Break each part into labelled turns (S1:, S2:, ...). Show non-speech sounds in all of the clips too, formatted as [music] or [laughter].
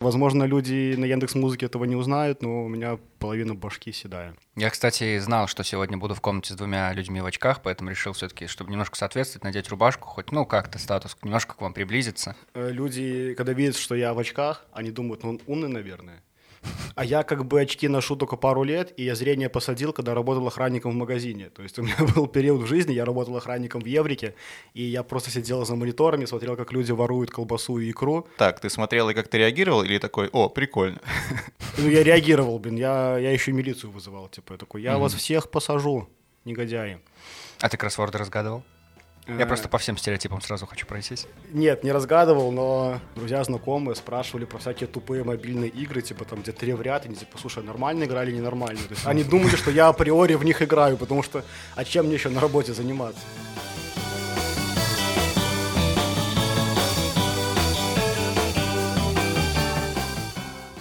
S1: Возможно, люди на Яндекс Музыке этого не узнают, но у меня половина башки седая.
S2: Я, кстати, знал, что сегодня буду в комнате с двумя людьми в очках, поэтому решил все-таки, чтобы немножко соответствовать, надеть рубашку, хоть, ну, как-то статус немножко к вам приблизиться.
S1: Э, Люди, когда видят, что я в очках, они думают, ну он умный, наверное. А я как бы очки ношу только пару лет, и я зрение посадил, когда работал охранником в магазине. То есть у меня [laughs] был период в жизни, я работал охранником в Еврике, и я просто сидел за мониторами, смотрел, как люди воруют колбасу и икру.
S3: Так, ты смотрел и как ты реагировал, или такой, о, прикольно? [laughs]
S1: Ну, я реагировал, блин, я, я еще и милицию вызывал, типа, я такой, я вас всех посажу, негодяи.
S2: А ты кроссворды разгадывал? Я
S1: Э,
S2: просто по всем стереотипам сразу хочу пройтись.
S1: Нет, не разгадывал, но друзья знакомые спрашивали про всякие тупые мобильные игры, типа там, где три в ряд, и они типа, слушай, нормально играли, ненормально. То есть они думали, что я априори в них играю, потому что, а чем мне еще на работе заниматься?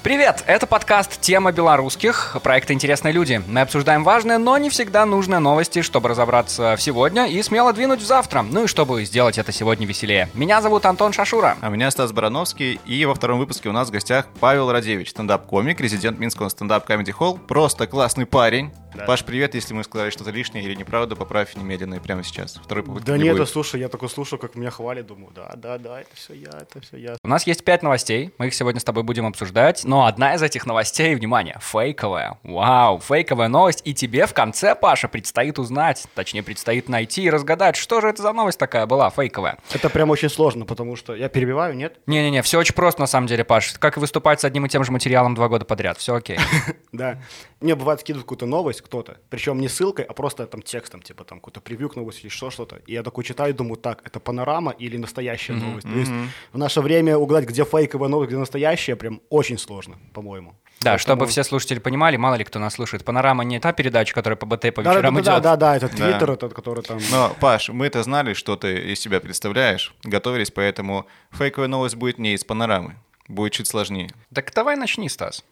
S2: Привет! Это подкаст «Тема белорусских», проект «Интересные люди». Мы обсуждаем важные, но не всегда нужные новости, чтобы разобраться в сегодня и смело двинуть в завтра. Ну и чтобы сделать это сегодня веселее. Меня зовут Антон Шашура.
S3: А меня Стас Барановский, и во втором выпуске у нас в гостях Павел Радевич, стендап-комик, резидент Минского стендап-комеди холл, просто классный парень.
S1: Да.
S3: Паш, привет, если мы сказали что-то лишнее или неправда, поправь немедленно и прямо сейчас. Второй попытки
S1: Да
S3: не
S1: нет,
S3: будет.
S1: слушай, я такой слушаю, как меня хвалят, думаю, да, да, да, это все я, это все я.
S2: У нас есть пять новостей, мы их сегодня с тобой будем обсуждать, но одна из этих новостей, внимание, фейковая. Вау, фейковая новость, и тебе в конце, Паша, предстоит узнать, точнее, предстоит найти и разгадать, что же это за новость такая была, фейковая.
S1: Это прям очень сложно, потому что я перебиваю, нет?
S2: Не-не-не, все очень просто на самом деле, Паш. Как и выступать с одним и тем же материалом два года подряд, все окей. [laughs]
S1: Да. Мне бывает скидывают какую-то новость кто-то, причем не ссылкой, а просто там текстом, типа там какой-то превью к новости или что что-то. И я такой читаю и думаю, так, это панорама или настоящая новость? То есть в наше время угадать, где фейковая новость, где настоящая, прям очень сложно, по-моему.
S2: Да,
S1: Поэтому-
S2: чтобы все слушатели понимали, мало ли кто нас слушает. Панорама не та передача, которая по БТ по
S1: Да, да,
S2: вечерам
S1: да,
S2: идет.
S1: да, да, да, это
S3: Да.
S1: Твиттер, этот, который там...
S3: Но, Паш, мы-то знали, что ты из себя представляешь, готовились, поэтому фейковая новость будет не из панорамы, будет чуть сложнее.
S2: Так давай начни, Стас.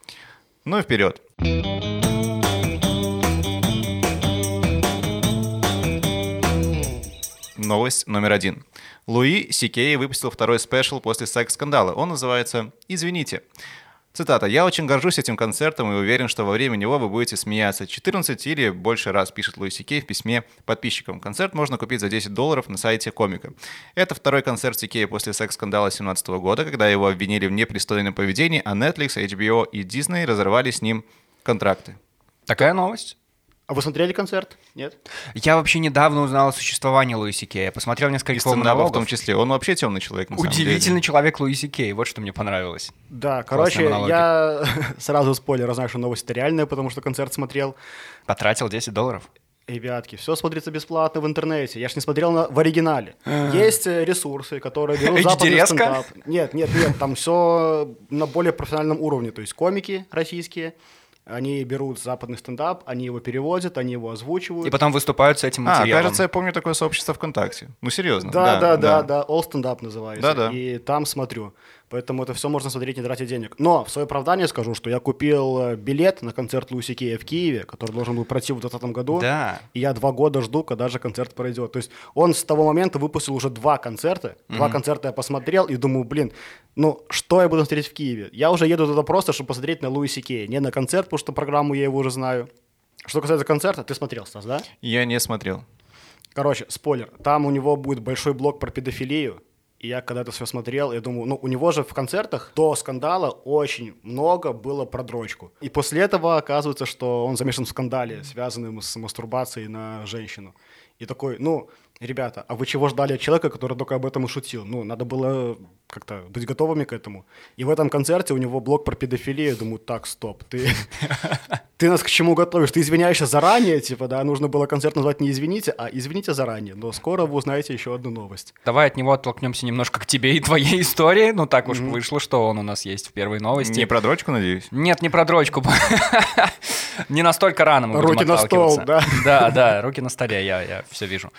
S3: Ну и вперед. Новость номер один. Луи Сикей выпустил второй special после секс-скандала. Он называется «Извините». Цитата. «Я очень горжусь этим концертом и уверен, что во время него вы будете смеяться. 14 или больше раз», пишет Луи Сикей в письме подписчикам. Концерт можно купить за 10 долларов на сайте комика. Это второй концерт Сикея после секс-скандала 2017 года, когда его обвинили в непристойном поведении, а Netflix, HBO и Disney разорвали с ним контракты.
S2: Такая новость.
S1: А вы смотрели концерт? Нет?
S2: Я вообще недавно узнал о существовании Луиси Кей. Я посмотрел несколько его
S3: стендапа в
S2: монологов.
S3: том числе. Он вообще темный человек, на самом деле.
S2: Удивительный человек Луиси Кей. Вот что мне понравилось.
S1: Да, короче,
S2: монологи.
S1: я [laughs] сразу спойлер, знаю, что новость реальная, потому что концерт смотрел.
S2: Потратил 10 долларов.
S1: Ребятки, все смотрится бесплатно в интернете. Я ж не смотрел на, в оригинале. Есть э, ресурсы, которые берут западный
S2: HD-резка?
S1: стендап. Нет, нет, нет, там все на более профессиональном уровне. То есть комики российские, они берут западный стендап, они его переводят, они его озвучивают.
S2: И потом выступают с этим
S3: А,
S2: материалом.
S3: кажется, я помню такое сообщество ВКонтакте. Ну, серьезно.
S1: Да, да, да, да, All Stand Up называется.
S3: Да-да.
S1: И там смотрю. Поэтому это все можно смотреть, не тратя денег. Но в свое оправдание скажу, что я купил э, билет на концерт Луиси Кея в Киеве, который должен был пройти в 2020 году.
S2: Да.
S1: И я два года жду, когда же концерт пройдет. То есть он с того момента выпустил уже два концерта. Два концерта я посмотрел и думаю, блин, ну что я буду смотреть в Киеве? Я уже еду туда просто, чтобы посмотреть на Луиси Кея. Не на концерт, потому что программу я его уже знаю. Что касается концерта, ты смотрел, Стас, да?
S3: Я не смотрел.
S1: Короче, спойлер. Там у него будет большой блок про педофилию. И я когда это все смотрел, я думаю, ну, у него же в концертах до скандала очень много было про дрочку. И после этого оказывается, что он замешан в скандале, связанном с мастурбацией на женщину. И такой, ну, ребята, а вы чего ждали от человека, который только об этом и шутил? Ну, надо было как-то быть готовыми к этому. И в этом концерте у него блок про педофилию. Я думаю, так, стоп, ты, ты нас к чему готовишь? Ты извиняешься заранее, типа, да, нужно было концерт назвать не «Извините», а «Извините заранее». Но скоро вы узнаете еще одну новость.
S2: Давай от него оттолкнемся немножко к тебе и твоей истории. Ну так уж вышло, что он у нас есть в первой новости.
S3: Не про дрочку, надеюсь?
S2: Нет, не про дрочку. Не настолько рано мы будем
S1: Руки на стол,
S2: отталкиваться. Да, да, руки на столе, я, я все вижу.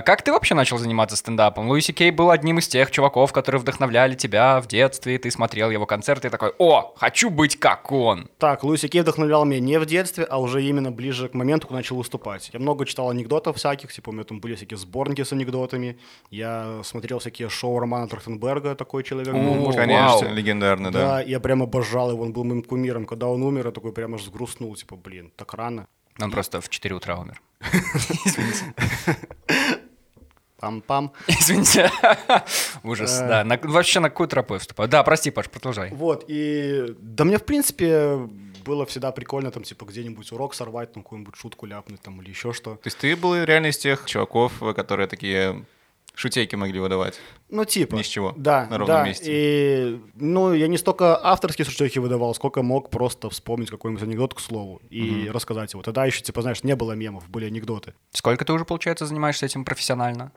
S2: А, Как ты вообще начал заниматься стендапом? Луиси Кей был одним из тех чуваков, которые вдохновляли тебя в детстве, ты смотрел его концерты и такой, о, хочу быть как он.
S1: Так, Луиси Кей вдохновлял меня не в детстве, а уже именно ближе к моменту, когда начал выступать. Я много читал анекдотов всяких, типа у меня там были всякие сборники с анекдотами. Я смотрел всякие шоу Романа Трахтенберга, такой человек. был,
S2: О,
S1: может,
S3: Конечно,
S2: вау.
S3: легендарный,
S1: Да,
S3: да.
S1: я прям обожал его, он был моим кумиром. Когда он умер, я такой прямо аж сгрустнул, типа, блин, так рано.
S2: Он просто в 4 утра умер. [laughs]
S1: Пам-пам. [laughs]
S2: Извините. [laughs] Ужас,
S1: Э.
S2: да. На- Вообще на какую тропу я вступаю? Да, прости, Паш, продолжай.
S1: Вот, и да мне, в принципе, было всегда прикольно, там, типа, где-нибудь урок сорвать, там, какую-нибудь шутку ляпнуть, там, или еще что.
S3: То есть ты был реально из тех чуваков, которые такие шутейки могли выдавать.
S1: Ну, типа.
S3: Ни с чего,
S1: Да,
S3: на ровном
S1: да.
S3: месте.
S1: И, ну, я не столько авторские шутки выдавал, сколько мог просто вспомнить какой-нибудь анекдот, к слову, и рассказать его. Тогда еще, типа, знаешь, не было мемов, были анекдоты.
S2: Сколько ты уже, получается, занимаешься этим профессионально?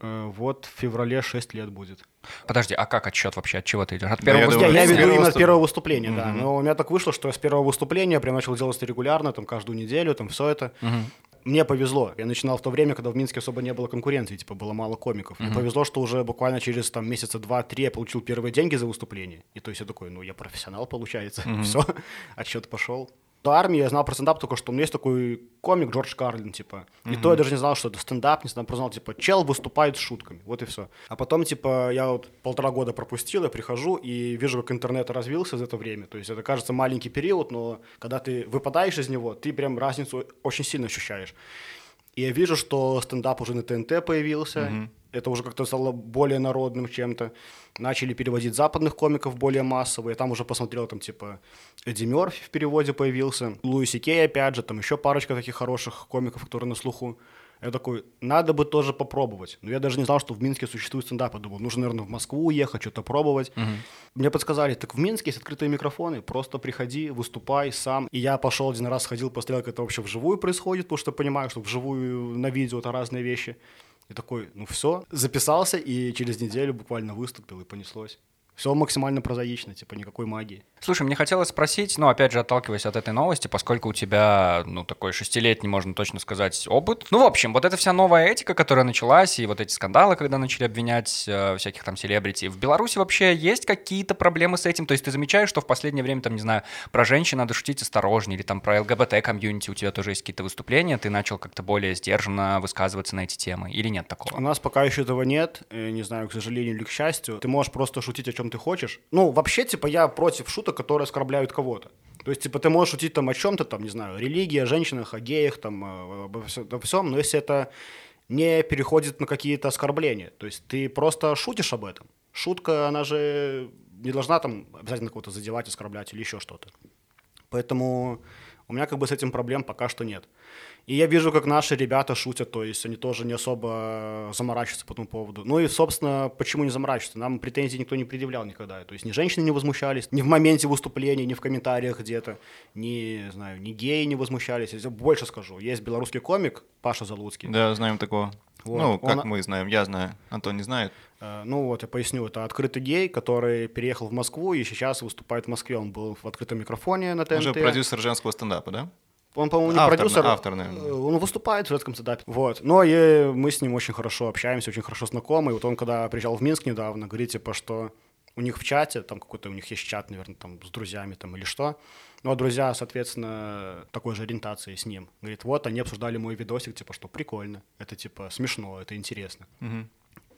S1: Э, Вот в феврале 6 лет будет.
S2: Подожди, а как отсчет вообще? От чего ты идешь? От
S3: Да,
S2: первого
S3: я
S1: Я,
S3: думаю,
S1: я
S3: с
S1: веду именно с
S3: выступ-
S1: первого выступления, да. Но у меня так вышло, что я с первого выступления прям начал делать это регулярно, там, каждую неделю, там, все это. Мне повезло. Я начинал в то время, когда в Минске особо не было конкуренции, типа, было мало комиков. Мне повезло, что уже буквально через, там, месяца два-три я получил первые деньги за выступление. И то есть я такой, ну, я профессионал, получается. [laughs] Все, отсчет пошел. До армии я знал про стендап только, что у меня есть такой комик Джордж Карлин, типа. И то я даже не знал, что это стендап, не знал, просто знал, типа, чел выступает с шутками, вот и все. А потом, типа, я вот полтора года пропустил, я прихожу и вижу, как интернет развился за это время. То есть это кажется маленький период, но когда ты выпадаешь из него, ты прям разницу очень сильно ощущаешь. И я вижу, что стендап уже на ТНТ появился. Это уже как-то стало более народным чем-то. Начали переводить западных комиков более массово. Я там уже посмотрел, там, типа, Эдди Мерфи в переводе появился. Луиси Кей, опять же, там еще парочка таких хороших комиков, которые на слуху. Я такой, надо бы тоже попробовать. Но я даже не знал, что в Минске существует стендап. Я думал, нужно, наверное, в Москву уехать, что-то пробовать. Мне подсказали, так в Минске есть открытые микрофоны, просто приходи, выступай сам. И я пошел один раз, сходил, посмотрел, как это вообще вживую происходит, потому что понимаю, что вживую на видео это разные вещи. И такой, ну все, записался и через неделю буквально выступил и понеслось. Все максимально прозаично, типа никакой магии.
S2: Слушай, мне хотелось спросить, ну, опять же, отталкиваясь от этой новости, поскольку у тебя, ну, такой шестилетний, можно точно сказать, опыт. Ну, в общем, вот эта вся новая этика, которая началась, и вот эти скандалы, когда начали обвинять э, всяких там селебрити. В Беларуси вообще есть какие-то проблемы с этим? То есть ты замечаешь, что в последнее время, там, не знаю, про женщин надо шутить осторожнее, или там про ЛГБТ-комьюнити у тебя тоже есть какие-то выступления, ты начал как-то более сдержанно высказываться на эти темы, или нет
S1: У
S2: такого?
S1: нас пока еще этого нет, э, не знаю, к сожалению или к счастью. Ты можешь просто шутить о чем ты хочешь. Ну, вообще, типа, я против шуток, которые оскорбляют кого-то. То есть, типа, ты можешь шутить там о чем-то, там, не знаю, религии, о женщинах, о геях, там, обо всё- обо всем, но если это не переходит на какие-то оскорбления, то есть ты просто шутишь об этом. Шутка, она же не должна там обязательно кого-то задевать, оскорблять или еще что-то. Поэтому у меня как бы с этим проблем пока что нет. И я вижу, как наши ребята шутят, то есть они тоже не особо заморачиваются по этому поводу. Ну и, собственно, почему не заморачиваются? Нам претензий никто не предъявлял никогда. То есть ни женщины не возмущались, ни в моменте выступления, ни в комментариях где-то, ни, знаю, ни геи не возмущались. Я больше скажу. Есть белорусский комик Паша Залуцкий.
S3: Да, знаем такого.
S1: Вот,
S3: Ну, как
S1: он-
S3: мы знаем, я знаю. Антон не знает.
S1: Э, Ну вот, я поясню, это открытый гей, который переехал в Москву и сейчас выступает в Москве. Он был в открытом микрофоне на ТНТ.
S3: Он же продюсер женского стендапа, да?
S1: Он, по-моему, не
S3: Автор,
S1: продюсер.
S3: автор, наверное.
S1: Э, Он выступает в женском стендапе. Вот. Но и мы с ним очень хорошо общаемся, очень хорошо знакомы. И вот он, когда приезжал в Минск недавно, говорит, типа, что у них в чате, там какой-то у них есть чат, наверное, там с друзьями там или что. Ну, а друзья, соответственно, такой же ориентации с ним. Говорит, вот, они обсуждали мой видосик, типа, что прикольно, это, типа, смешно, это интересно.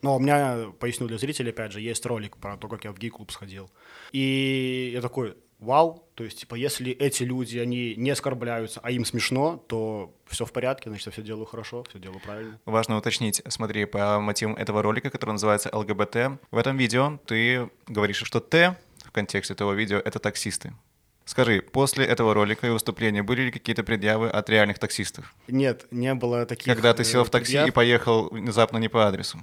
S1: Но у меня, поясню для зрителей, опять же, есть ролик про то, как я в гей-клуб сходил. И я такой, вау, то есть, типа, если эти люди, они не оскорбляются, а им смешно, то все в порядке, значит, я все делаю хорошо, все делаю правильно.
S3: Важно уточнить, смотри, по мотивам этого ролика, который называется ЛГБТ, в этом видео ты говоришь, что Т в контексте этого видео — это таксисты. Скажи, после этого ролика и выступления были ли какие-то предъявы от реальных таксистов?
S1: Нет, не было таких...
S3: Когда ты
S1: э,
S3: сел в такси
S1: предъяв.
S3: и поехал внезапно не по адресу?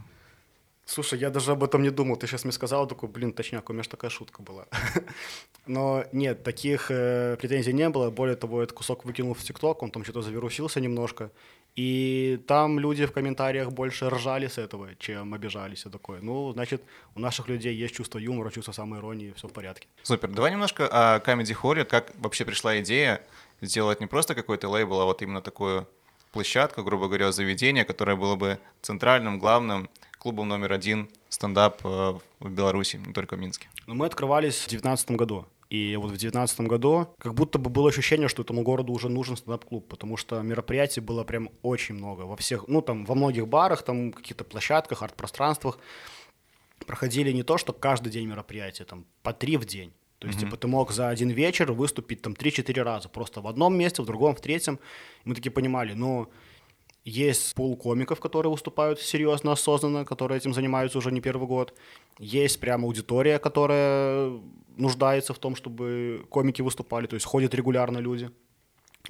S1: Слушай, я даже об этом не думал. Ты сейчас мне сказал, такой, блин, точняк, у меня же такая шутка была. [laughs] Но нет, таких э, претензий не было. Более того, этот кусок выкинул в ТикТок, он там что-то завирусился немножко. И там люди в комментариях больше ржали с этого, чем обижались. Я такой, ну, значит, у наших людей есть чувство юмора, чувство самоиронии, все в порядке.
S3: Супер. Давай немножко о Comedy Horror, как вообще пришла идея сделать не просто какой-то лейбл, а вот именно такую площадку, грубо говоря, заведение, которое было бы центральным, главным клубом номер один стендап э, в Беларуси, не только в Минске.
S1: Ну, мы открывались в 2019 году. И вот в 2019 году как будто бы было ощущение, что этому городу уже нужен стендап-клуб, потому что мероприятий было прям очень много. Во всех, ну там во многих барах, там каких-то площадках, арт-пространствах проходили не то, что каждый день мероприятия, там по три в день. То есть, mm-hmm. типа, ты мог за один вечер выступить там 3-4 раза, просто в одном месте, в другом, в третьем. И мы такие понимали, ну, есть пул комиков, которые выступают серьезно, осознанно, которые этим занимаются уже не первый год. Есть прямо аудитория, которая нуждается в том, чтобы комики выступали, то есть ходят регулярно люди.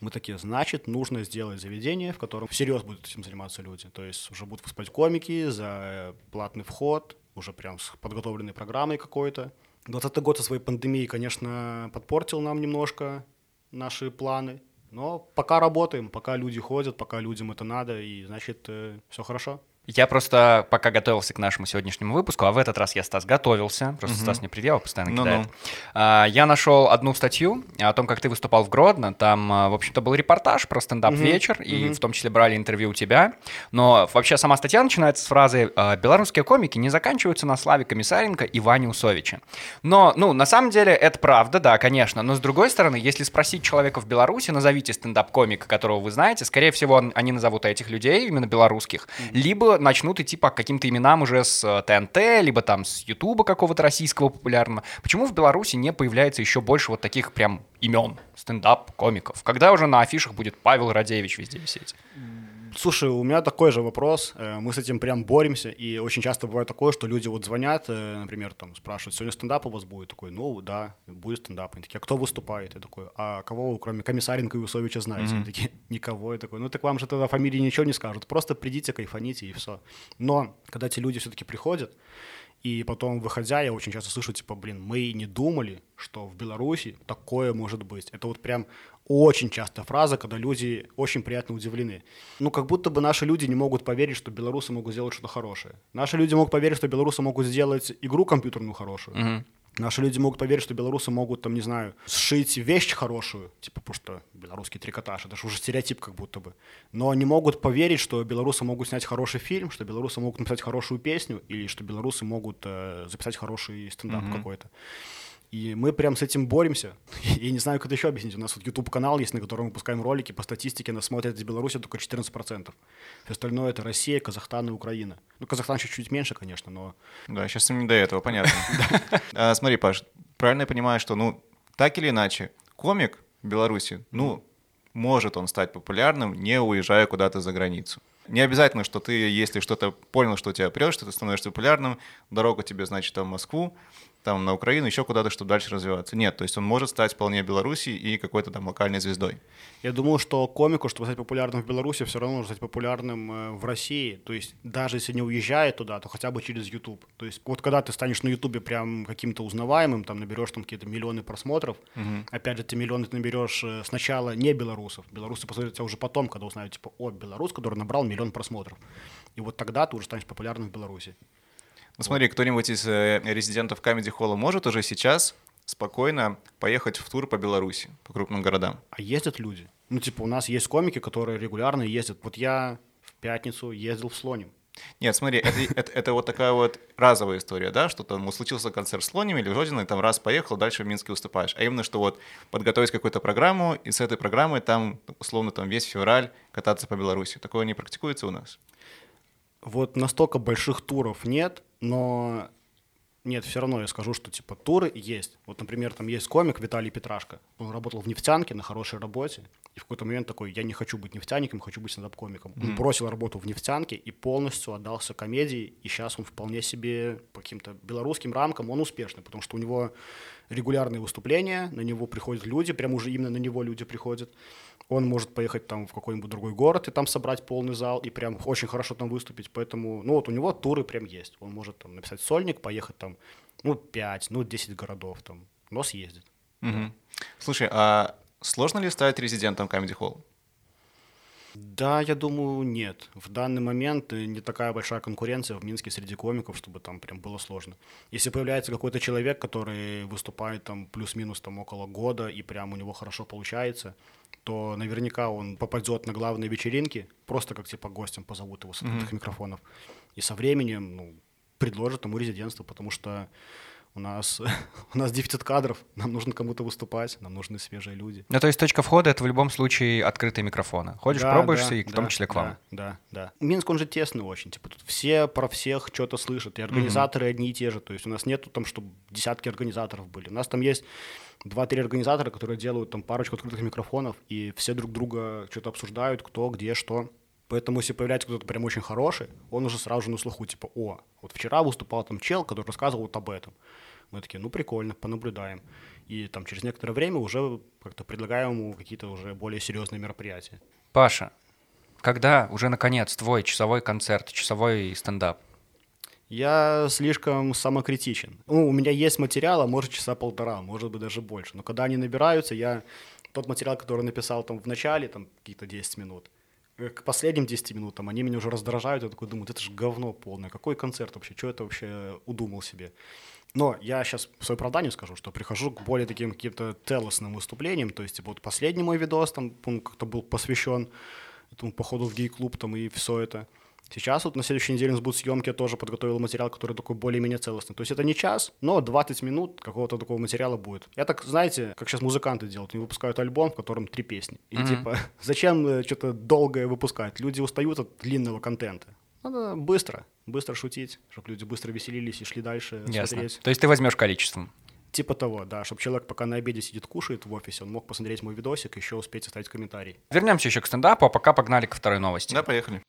S1: Мы такие, значит, нужно сделать заведение, в котором всерьез будут этим заниматься люди. То есть уже будут выступать комики за платный вход, уже прям с подготовленной программой какой-то. 20 год со своей пандемией, конечно, подпортил нам немножко наши планы. Но пока работаем, пока люди ходят, пока людям это надо, и значит, э, все хорошо.
S2: Я просто пока готовился к нашему сегодняшнему выпуску, а в этот раз я, Стас, готовился, просто угу. Стас мне предъявил, постоянно ну, кидает. Ну. А, я нашел одну статью о том, как ты выступал в Гродно. Там, а, в общем-то, был репортаж про стендап-вечер, угу. и угу. в том числе брали интервью у тебя. Но вообще сама статья начинается с фразы «А, «Белорусские комики не заканчиваются на Славе Комиссаренко и Ване Усовиче». Но, ну, на самом деле, это правда, да, конечно. Но, с другой стороны, если спросить человека в Беларуси, назовите стендап-комика, которого вы знаете, скорее всего, они назовут этих людей, именно белорусских, угу. либо начнут идти по каким-то именам уже с э, ТНТ, либо там с Ютуба какого-то российского популярного. Почему в Беларуси не появляется еще больше вот таких прям имен стендап-комиков? Когда уже на афишах будет Павел Радевич везде висеть?
S1: Слушай, у меня такой же вопрос. Э, мы с этим прям боремся, и очень часто бывает такое, что люди вот звонят, э, например, там спрашивают, сегодня стендап у вас будет? Такой, ну да, будет стендап. Они такие, а кто выступает? Я такой, а кого вы, кроме Комиссаренко и Усовича, знаете? Mm-hmm. Они такие, [laughs] никого. Я такой, ну так вам же тогда фамилии ничего не скажут, просто придите, кайфаните и все. Но когда эти люди все-таки приходят, и потом, выходя, я очень часто слышу, типа, блин, мы и не думали, что в Беларуси такое может быть. Это вот прям очень частая фраза, когда люди очень приятно удивлены. Ну, как будто бы наши люди не могут поверить, что белорусы могут сделать что-то хорошее. Наши люди могут поверить, что белорусы могут сделать игру компьютерную хорошую. Uh-huh. Наши люди могут поверить, что белорусы могут, там, не знаю, сшить вещь хорошую, типа, потому что белорусский трикотаж, это же уже стереотип как будто бы. Но они могут поверить, что белорусы могут снять хороший фильм, что белорусы могут написать хорошую песню, или что белорусы могут э, записать хороший стендап uh-huh. какой-то. И мы прям с этим боремся. [laughs] Я не знаю, как это еще объяснить. У нас вот YouTube-канал есть, на котором мы выпускаем ролики. По статистике нас смотрят из Беларуси только 14%. Все остальное — это Россия, Казахстан и Украина. Ну, Казахстан чуть-чуть меньше, конечно, но...
S3: Да, сейчас им не до этого, понятно. [laughs] А, смотри, Паш, правильно я понимаю, что, ну, так или иначе, комик в Беларуси, ну, может он стать популярным, не уезжая куда-то за границу. Не обязательно, что ты, если что-то понял, что тебя прет, что ты становишься популярным, дорога тебе, значит, там в Москву, там на Украину, еще куда-то, чтобы дальше развиваться. Нет, то есть он может стать вполне Беларуси и какой-то там локальной звездой.
S1: Я думаю, что комику, чтобы стать популярным в Беларуси, все равно нужно стать популярным э, в России. То есть даже если не уезжает туда, то хотя бы через YouTube. То есть вот когда ты станешь на YouTube прям каким-то узнаваемым, там наберешь там какие-то миллионы просмотров, угу. опять же, ты миллионы ты наберешь э, сначала не белорусов. Белорусы посмотрят тебя уже потом, когда узнают, типа, о, белорус, который набрал миллион просмотров. И вот тогда ты уже станешь популярным в Беларуси.
S3: Ну смотри, кто-нибудь из э, резидентов Comedy Hall может уже сейчас спокойно поехать в тур по Беларуси, по крупным городам.
S1: А ездят люди? Ну, типа, у нас есть комики, которые регулярно ездят. Вот я в пятницу ездил в Слоним.
S3: Нет, смотри, это, это, это вот такая вот разовая история, да, что там случился концерт с Лонем или Жодиной, там раз поехал, дальше в Минске выступаешь. А именно, что вот подготовить какую-то программу, и с этой программой там, условно, там весь февраль кататься по Беларуси. Такое не практикуется у нас?
S1: Вот настолько больших туров нет, но нет, все равно я скажу, что типа туры есть. Вот, например, там есть комик Виталий Петрашко. Он работал в нефтянке на хорошей работе. И в какой-то момент такой, я не хочу быть нефтяником, хочу быть стендап-комиком. Mm-hmm. Он бросил работу в нефтянке и полностью отдался комедии. И сейчас он вполне себе по каким-то белорусским рамкам, он успешный, потому что у него регулярные выступления, на него приходят люди, прям уже именно на него люди приходят он может поехать там в какой-нибудь другой город и там собрать полный зал и прям очень хорошо там выступить. Поэтому, ну вот у него туры прям есть. Он может там написать сольник, поехать там, ну, 5, ну, 10 городов там, но съездит.
S3: Угу. Слушай, а сложно ли стать резидентом Comedy Hall?
S1: Да, я думаю, нет. В данный момент э, не такая большая конкуренция в Минске среди комиков, чтобы там прям было сложно. Если появляется какой-то человек, который выступает там плюс-минус там около года, и прям у него хорошо получается, то наверняка он попадет на главные вечеринки, просто как типа гостем позовут его с открытых mm-hmm. микрофонов. И со временем ну, предложат ему резидентство, потому что у нас, [laughs] у нас дефицит кадров, нам нужно кому-то выступать, нам нужны свежие люди.
S2: Ну, то есть точка входа — это в любом случае открытые микрофоны. Ходишь, да, пробуешься, да, и в да, том числе к вам.
S1: Да, да, да. Минск, он же тесный очень, типа тут все про всех что-то слышат, и организаторы mm-hmm. одни и те же, то есть у нас нету там, чтобы десятки организаторов были. У нас там есть два-три организатора, которые делают там парочку открытых микрофонов, и все друг друга что-то обсуждают, кто, где, что. Поэтому, если появляется кто-то прям очень хороший, он уже сразу же на слуху, типа, о, вот вчера выступал там чел, который рассказывал вот об этом. Мы такие, ну прикольно, понаблюдаем. И там через некоторое время уже как-то предлагаем ему какие-то уже более серьезные мероприятия.
S2: Паша, когда уже наконец твой часовой концерт, часовой стендап?
S1: Я слишком самокритичен. Ну, у меня есть материала, может, часа полтора, может быть, даже больше. Но когда они набираются, я тот материал, который написал там в начале, там какие-то 10 минут, к последним 10 минутам они меня уже раздражают, я такой думаю, это же говно полное, какой концерт вообще, что это вообще удумал себе. Но я сейчас в свое оправдание скажу, что прихожу к более таким каким-то телосным выступлениям, то есть типа, вот последний мой видос, там он как-то был посвящен этому походу в гей-клуб там и все это. Сейчас вот на следующей неделе у нас будут съемки, я тоже подготовил материал, который такой более-менее целостный. То есть это не час, но 20 минут какого-то такого материала будет. Я так, знаете, как сейчас музыканты делают, они выпускают альбом, в котором три песни. И mm-hmm. типа, [laughs] зачем э, что-то долгое выпускать? Люди устают от длинного контента. Надо быстро, быстро шутить, чтобы люди быстро веселились и шли дальше
S2: Ясно. смотреть. То есть ты возьмешь количеством?
S1: Типа того, да, чтобы человек пока на обеде сидит, кушает в офисе, он мог посмотреть мой видосик и еще успеть оставить комментарий.
S2: Вернемся еще к стендапу, а пока погнали ко второй новости.
S3: Да, поехали.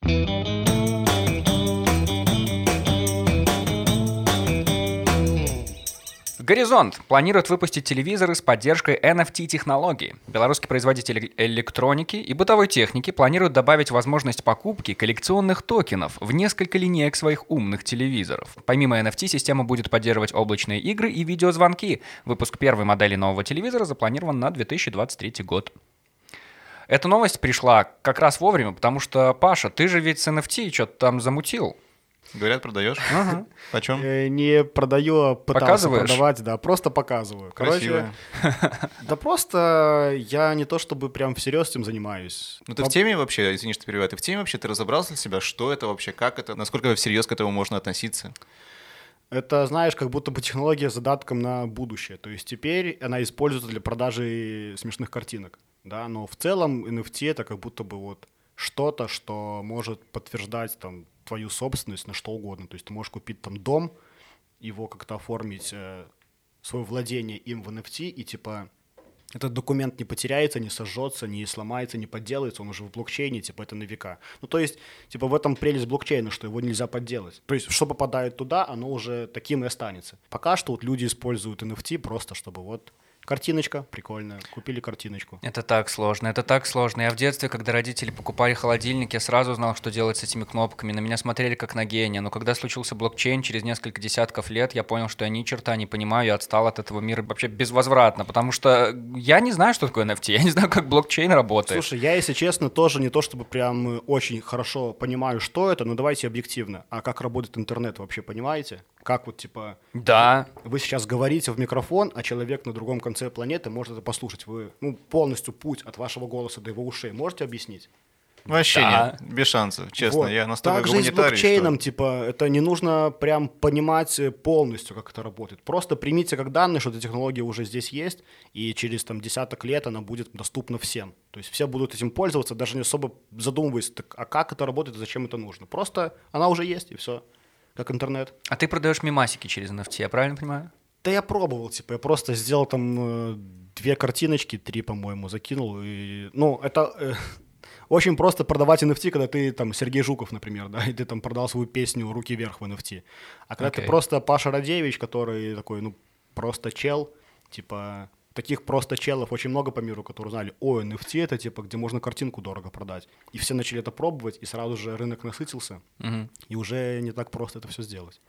S2: Горизонт планирует выпустить телевизоры с поддержкой NFT-технологии. Белорусский производитель электроники и бытовой техники планирует добавить возможность покупки коллекционных токенов в несколько линеек своих умных телевизоров. Помимо NFT, система будет поддерживать облачные игры и видеозвонки. Выпуск первой модели нового телевизора запланирован на 2023 год. Эта новость пришла как раз вовремя, потому что, Паша, ты же ведь с NFT что-то там замутил.
S3: Говорят, продаешь? Ага. Почем?
S1: Э, не продаю, а пытался продавать, да, просто показываю.
S3: Короче,
S1: да просто я не то чтобы прям всерьез этим занимаюсь.
S3: Ну ты в теме вообще, извини, что перебиваю, ты в теме вообще, ты разобрался для себя, что это вообще, как это, насколько всерьез к этому можно относиться?
S1: Это, знаешь, как будто бы технология с задатком на будущее. То есть теперь она используется для продажи смешных картинок, да, но в целом NFT это как будто бы вот что-то, что может подтверждать там твою собственность на что угодно. То есть ты можешь купить там дом, его как-то оформить, э, свое владение им в NFT, и типа этот документ не потеряется, не сожжется, не сломается, не подделается, он уже в блокчейне, типа это на века. Ну то есть, типа в этом прелесть блокчейна, что его нельзя подделать. То есть, что попадает туда, оно уже таким и останется. Пока что вот люди используют NFT просто, чтобы вот Картиночка прикольная. Купили картиночку.
S2: Это так сложно, это так сложно. Я в детстве, когда родители покупали холодильник, я сразу знал, что делать с этими кнопками. На меня смотрели как на гения. Но когда случился блокчейн, через несколько десятков лет я понял, что я ни черта не понимаю, я отстал от этого мира вообще безвозвратно. Потому что я не знаю, что такое NFT, я не знаю, как блокчейн работает.
S1: Слушай, я, если честно, тоже не то, чтобы прям очень хорошо понимаю, что это, но давайте объективно. А как работает интернет вообще, понимаете? Как вот, типа...
S2: Да.
S1: Вы сейчас говорите в микрофон, а человек на другом конце планеты может это послушать. Вы, ну, полностью путь от вашего голоса до его ушей можете объяснить?
S3: Вообще да. нет, без шансов, честно. Вот. Я настолько
S1: Также и с блокчейном, что... типа, это не нужно прям понимать полностью, как это работает. Просто примите как данные, что эта технология уже здесь есть, и через там десяток лет она будет доступна всем. То есть все будут этим пользоваться, даже не особо задумываясь, так, а как это работает и зачем это нужно. Просто она уже есть, и все как интернет.
S2: А ты продаешь мимасики через NFT, я правильно понимаю?
S1: Да я пробовал, типа, я просто сделал там э, две картиночки, три, по-моему, закинул. И, ну, это э, [laughs] очень просто продавать NFT, когда ты там Сергей Жуков, например, да, [laughs] и ты там продал свою песню «Руки вверх» в NFT. А когда okay. ты просто Паша Радевич, который такой, ну, просто чел, типа, таких просто челов очень много по миру, которые знали, о, NFT это типа, где можно картинку дорого продать. И все начали это пробовать, и сразу же рынок насытился, угу. и уже не так просто это все сделать.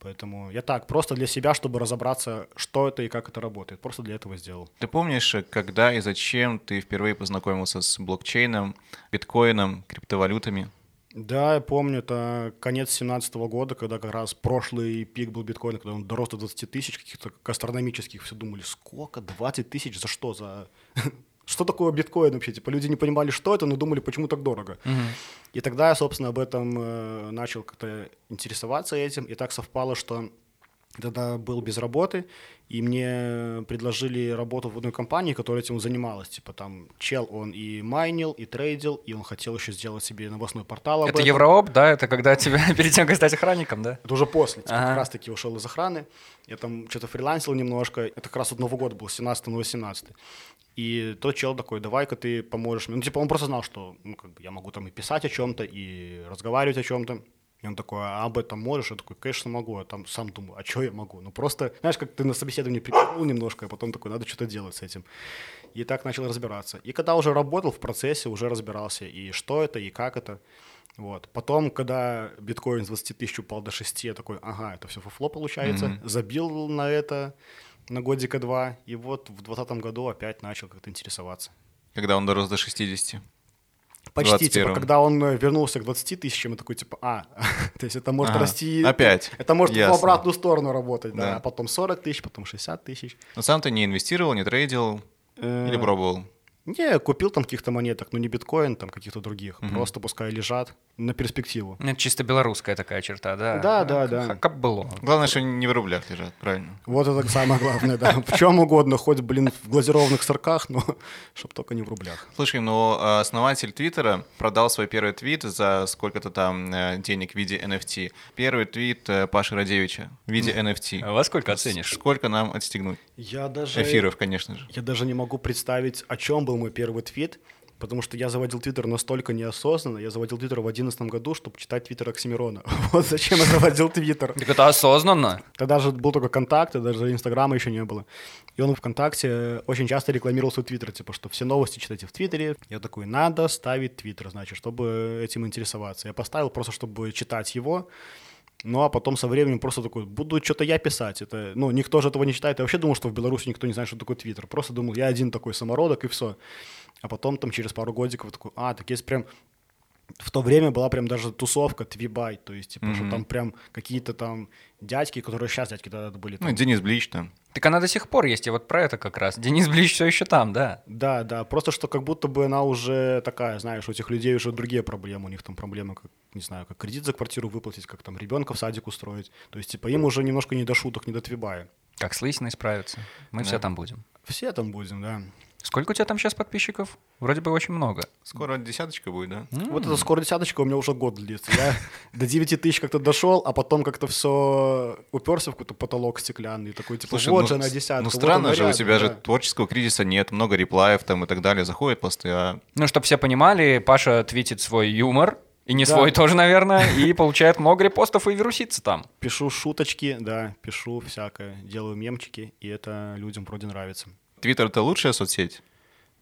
S1: Поэтому я так, просто для себя, чтобы разобраться, что это и как это работает. Просто для этого сделал.
S3: Ты помнишь, когда и зачем ты впервые познакомился с блокчейном, биткоином, криптовалютами?
S1: Да, я помню, это конец 2017 года, когда как раз прошлый пик был биткоина, когда он дорос до 20 тысяч каких-то астрономических. Все думали, сколько? 20 тысяч? За что? За [laughs] что такое биткоин вообще? Типа люди не понимали, что это, но думали, почему так дорого. Угу. И тогда я, собственно, об этом э, начал как-то интересоваться этим. И так совпало, что тогда был без работы, и мне предложили работу в одной компании, которая этим занималась. Типа там чел, он и майнил, и трейдил, и он хотел еще сделать себе новостной портал.
S2: Это Еврооп, да? Это когда тебя [laughs] перед тем, как стать охранником, да?
S1: Это уже после. Типа, ага. как раз таки ушел из охраны. Я там что-то фрилансил немножко. Это как раз вот Новый год был, 17 на 18. И тот чел такой, давай-ка ты поможешь мне. Ну, типа, он просто знал, что ну, как бы я могу там и писать о чем-то, и разговаривать о чем-то. И он такой, а об этом можешь? Я такой, конечно, могу. А там сам думаю, а что я могу? Ну просто, знаешь, как ты на собеседовании прикинул немножко, а потом такой, надо что-то делать с этим. И так начал разбираться. И когда уже работал в процессе, уже разбирался, и что это, и как это. Вот. Потом, когда биткоин с 20 тысяч упал до 6, я такой, ага, это все фуфло получается. Mm-hmm. Забил на это на годика два. И вот в 2020 году опять начал как-то интересоваться.
S3: Когда он дорос до 60?
S1: Почти, 21. типа, когда он э, вернулся к 20 тысячам, я такой, типа, а, [laughs] то есть это может ага, расти...
S3: Опять.
S1: Это может Ясно. в обратную сторону работать, да. да. А потом 40 тысяч, потом 60 тысяч.
S3: Но сам ты не инвестировал, не трейдил или э, пробовал?
S1: Не, купил там каких-то монеток, но не биткоин, там каких-то других. Угу. Просто пускай лежат на перспективу.
S2: Это чисто белорусская такая черта, да?
S1: Да, да, да.
S2: Как было.
S3: Главное, что не в рублях лежат, правильно?
S1: Вот это самое главное, да. В чем угодно, хоть, блин, в глазированных сырках, но чтобы только не в рублях.
S3: Слушай, ну а, основатель Твиттера продал свой первый твит за сколько-то там э, денег в виде NFT. Первый твит э, Паши Радевича в виде NFT.
S2: А во сколько оценишь?
S3: Сколько нам отстегнуть?
S1: Я даже...
S3: Эфиров, конечно же.
S1: Я даже не могу представить, о чем был мой первый твит, потому что я заводил Твиттер настолько неосознанно. Я заводил Твиттер в 2011 году, чтобы читать Твиттер Оксимирона. [laughs] Вот зачем я заводил Твиттер.
S2: Так это осознанно?
S1: Тогда же был только контакт, даже Инстаграма еще не было. И он ВКонтакте очень часто рекламировал свой Твиттер, типа, что все новости читайте в Твиттере. Я такой, надо ставить Твиттер, значит, чтобы этим интересоваться. Я поставил просто, чтобы читать его. Ну, а потом со временем просто такой, буду что-то я писать. Это, ну, никто же этого не читает. Я вообще думал, что в Беларуси никто не знает, что такое Твиттер. Просто думал, я один такой самородок, и все. А потом там через пару годиков такой, а, так есть прям в то время была прям даже тусовка Твибай, то есть, типа, mm-hmm. что там прям какие-то там дядьки, которые сейчас дядьки тогда были.
S3: Там. Ну, Денис Блич там.
S2: Так она до сих пор есть, и вот про это как раз. Денис Блич все еще там, да.
S1: Да, да, просто что как будто бы она уже такая, знаешь, у этих людей уже другие проблемы, у них там проблемы, как, не знаю, как кредит за квартиру выплатить, как там ребенка в садик устроить. То есть, типа, им уже немножко не до шуток, не до Твибая.
S2: Как с Лысиной справиться. Мы да. все там будем.
S1: Все там будем, да.
S2: Сколько у тебя там сейчас подписчиков? Вроде бы очень много.
S3: Скоро десяточка будет, да?
S1: Mm. Вот это скоро десяточка у меня уже год длится. Я до 9 тысяч как-то дошел, а потом как-то все уперся в какой-то потолок стеклянный. Такой, типа, Слушай, вот ну, же на десятку.
S3: Ну странно вот же, рядом, у тебя да. же творческого кризиса нет, много реплаев там и так далее, заходит посты, а...
S2: Ну, чтобы все понимали, Паша твитит свой юмор, и не да. свой тоже, наверное, и получает много репостов и вирусится там.
S1: Пишу шуточки, да, пишу всякое, делаю мемчики, и это людям вроде нравится.
S3: Твиттер — это лучшая соцсеть?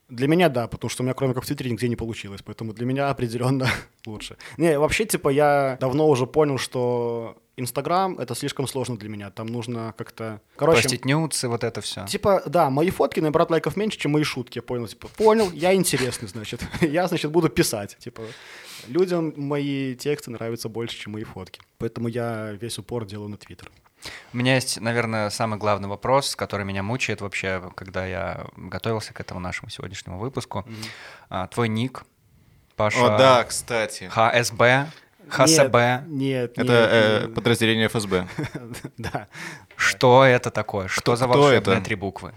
S1: Для меня да, потому что у меня кроме как в Твиттере нигде не получилось, поэтому для меня определенно [laughs] лучше. Не, вообще, типа, я давно уже понял, что Инстаграм — это слишком сложно для меня, там нужно как-то...
S2: Короче... Постить нюцы, вот это все.
S1: Типа, да, мои фотки набирают лайков меньше, чем мои шутки, я понял, типа, понял, я интересный, значит, [laughs] я, значит, буду писать, типа, людям мои тексты нравятся больше, чем мои фотки, поэтому я весь упор делаю на Твиттер.
S2: У меня есть, наверное, самый главный вопрос, который меня мучает вообще, когда я готовился к этому нашему сегодняшнему выпуску. Mm-hmm. А, твой ник, Паша...
S3: О, да, кстати.
S2: ХСБ. ХСБ.
S1: Нет, нет.
S3: Это э, подразделение ФСБ. [laughs]
S1: Да.
S2: Что это такое? Что за волшебные три буквы?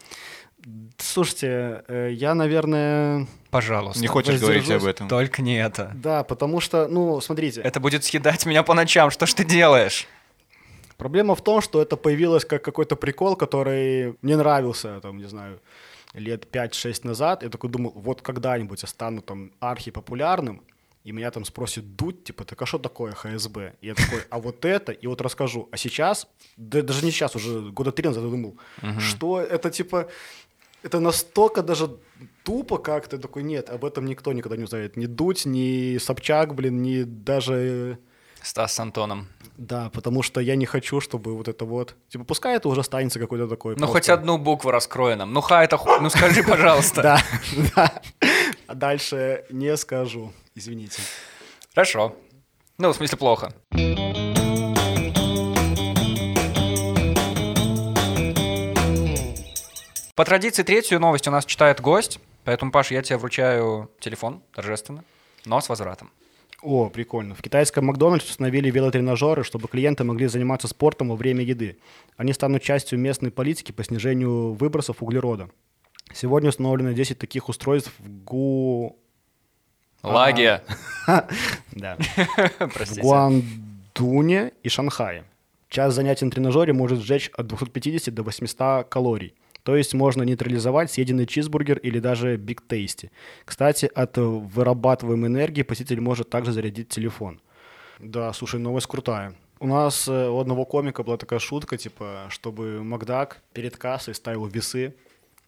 S1: Слушайте, э, я, наверное...
S2: Пожалуйста.
S3: Не хочешь говорить об этом?
S2: Только не это.
S1: Да, потому что, ну, смотрите.
S2: Это будет съедать меня по ночам. Что ж ты делаешь?
S1: Проблема в том, что это появилось как какой-то прикол, который мне нравился, там, не знаю, лет 5-6 назад. Я такой думал, вот когда-нибудь я стану там архипопулярным, и меня там спросят дуть, типа, так а что такое ХСБ? И я такой, а вот это, и вот расскажу. А сейчас, да, даже не сейчас, уже года три назад я думал, угу. что это, типа, это настолько даже тупо как-то, такой, нет, об этом никто никогда не узнает. Ни Дудь, ни Собчак, блин, ни даже
S2: Стас с Антоном.
S1: Да, потому что я не хочу, чтобы вот это вот... Типа, пускай это уже останется какой-то такой...
S2: Ну,
S1: просто-
S2: хоть одну букву раскрой нам. Ну, ха, это ху... Ну, скажи, [laughs] пожалуйста.
S1: Да, [laughs] да. А дальше не скажу. Извините.
S2: Хорошо. Ну, в смысле, плохо. По традиции третью новость у нас читает гость, поэтому, Паш, я тебе вручаю телефон торжественно, но с возвратом.
S1: О, прикольно. В китайском Макдональдсе установили велотренажеры, чтобы клиенты могли заниматься спортом во время еды. Они станут частью местной политики по снижению выбросов углерода. Сегодня установлено 10 таких устройств в Гу...
S2: Лагия. [laughs]
S1: Да. [laughs] в. Гуандуне и Шанхае. Час занятий на тренажере может сжечь от 250 до 800 калорий. То есть можно нейтрализовать съеденный чизбургер или даже биг тейсти. Кстати, от вырабатываемой энергии посетитель может также зарядить телефон. Да, слушай, новость крутая. У нас э, у одного комика была такая шутка, типа, чтобы Макдак перед кассой ставил весы,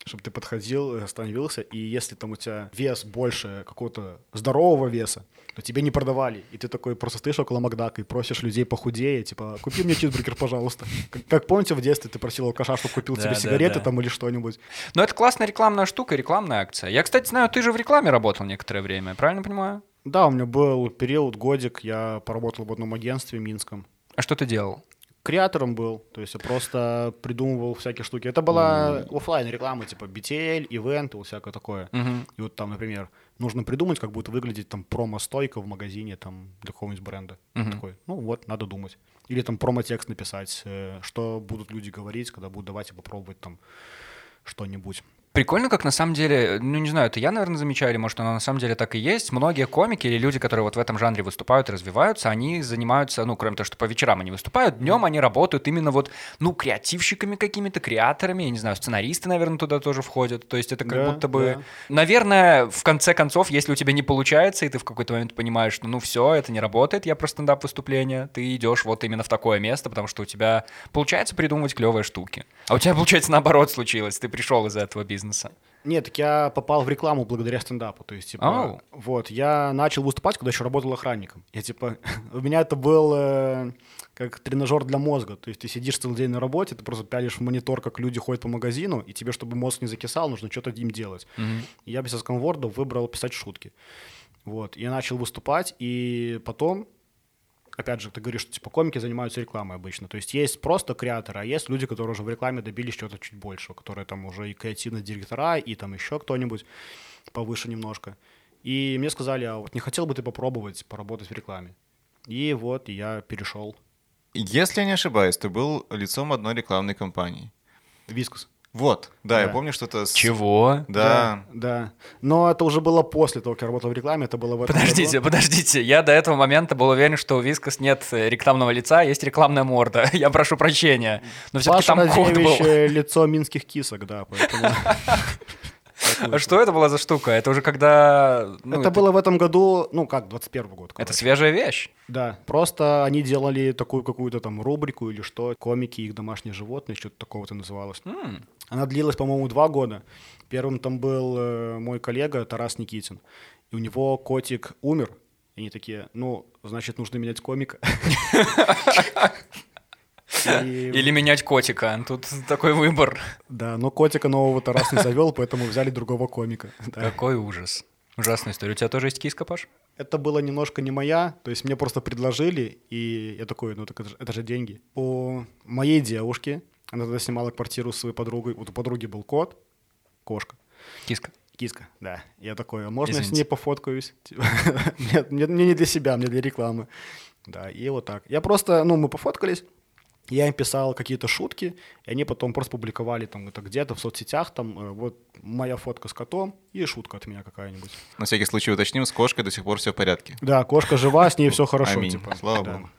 S1: чтобы ты подходил, э, остановился, и если там у тебя вес больше какого-то здорового веса, то тебе не продавали. И ты такой просто стоишь около Макдака и просишь людей похудее, типа, купи мне чизбургер, пожалуйста. Как, как помните, в детстве ты просил алкаша, чтобы купил
S2: Да,
S1: тебе сигареты
S2: да.
S1: там или что-нибудь.
S2: Ну, это классная рекламная штука, рекламная акция. Я, кстати, знаю, ты же в рекламе работал некоторое время, правильно понимаю?
S1: Да, у меня был период, годик, я поработал в одном агентстве минском.
S2: А что ты делал?
S1: Креатором был, то есть я просто придумывал всякие штуки. Это была оффлайн реклама, типа BTL, event ы, всякое такое.
S2: Мгм.
S1: И вот там, например, нужно придумать, как будет выглядеть там промо-стойка в магазине там для какого-нибудь бренда.
S2: Мгм.
S1: Такой, ну вот, надо думать. Или там промо-текст написать, э, что будут люди говорить, когда будут давайте попробовать там что-нибудь.
S2: Прикольно, как на самом деле, ну не знаю, это я, наверное, замечаю, или может оно на самом деле так и есть. Многие комики или люди, которые вот в этом жанре выступают и развиваются, они занимаются, ну, кроме того, что по вечерам они выступают, днем они работают именно вот, ну, креативщиками какими-то, креаторами, я не знаю, сценаристы, наверное, туда тоже входят. То есть это как
S1: Да,
S2: будто бы,
S1: да.
S2: наверное, в конце концов, если у тебя не получается, и ты в какой-то момент понимаешь, что, ну, все, это не работает, я про стендап-выступление, ты идешь вот именно в такое место, потому что у тебя получается придумывать клевые штуки. А у тебя, получается, наоборот случилось, ты пришел из этого бизнеса.
S1: Нет, так я попал в рекламу благодаря стендапу. То есть, типа,
S2: Ау.
S1: вот, я начал выступать, когда еще работал охранником. Я, типа, [laughs] у меня это был э, как тренажер для мозга. То есть ты сидишь целый день на работе, ты просто пялишь в монитор, как люди ходят по магазину, и тебе, чтобы мозг не закисал, нужно что-то им делать. И я без сканвордов выбрал писать шутки. Вот, я начал выступать, и потом опять же, ты говоришь, что типа комики занимаются рекламой обычно. То есть есть просто креаторы, а есть люди, которые уже в рекламе добились чего-то чуть большего, которые там уже и креативные директора, и там еще кто-нибудь повыше немножко. И мне сказали, а вот не хотел бы ты попробовать поработать в рекламе? И вот я перешел.
S3: Если я не ошибаюсь, ты был лицом одной рекламной кампании.
S1: Вискус.
S3: Вот, да, я
S1: Да.
S3: помню, что это... с-
S2: Чего?
S3: Да.
S1: Да. Но это уже было после того, как я работал в рекламе, это было в этом
S2: Подождите,
S1: году.
S2: подождите. Я до этого момента был уверен, что у Вискас нет э, рекламного лица, есть рекламная морда. [laughs] Я прошу прощения. Но все-таки там код был.
S1: э, лицо минских кисок, да, поэтому...
S2: А что это была за штука? Это уже когда... ну,
S1: это было в этом году, ну как, 21 год.
S2: Это свежая вещь.
S1: Да, просто они делали такую какую-то там рубрику или что, комики, их домашние животные, что-то такого это называлось. Она длилась, по-моему, два года. Первым там был э, мой коллега Тарас Никитин, и у него котик умер. И они такие, ну, значит, нужно менять комика. И-
S2: Или менять котика. Тут такой выбор.
S1: Да, но котика нового Тарас не завел, поэтому взяли другого комика. Да.
S2: Какой ужас. Ужасная история. У тебя тоже есть киска, Паш?
S1: Это было немножко не моя, то есть мне просто предложили, и я такой, ну так это же, это же деньги. У моей девушки, она тогда снимала квартиру с своей подругой, вот у подруги был кот, кошка,
S2: Киска.
S1: киска, да. Я такой, а можно я с
S2: Извините.
S1: ней пофоткаюсь? [laughs] Типа, Нет, мне, мне не для себя, мне для рекламы. Да, и вот так. Я просто, ну, мы пофоткались, я им писал какие-то шутки, и они потом просто публиковали там это где-то в соцсетях, там, э, вот моя фотка с котом и шутка от меня какая-нибудь.
S3: На всякий случай уточним, с кошкой до сих пор все в порядке.
S1: Да, кошка жива, с ней все хорошо.
S3: Аминь.
S1: типа.
S3: Слава
S1: Да.
S3: богу.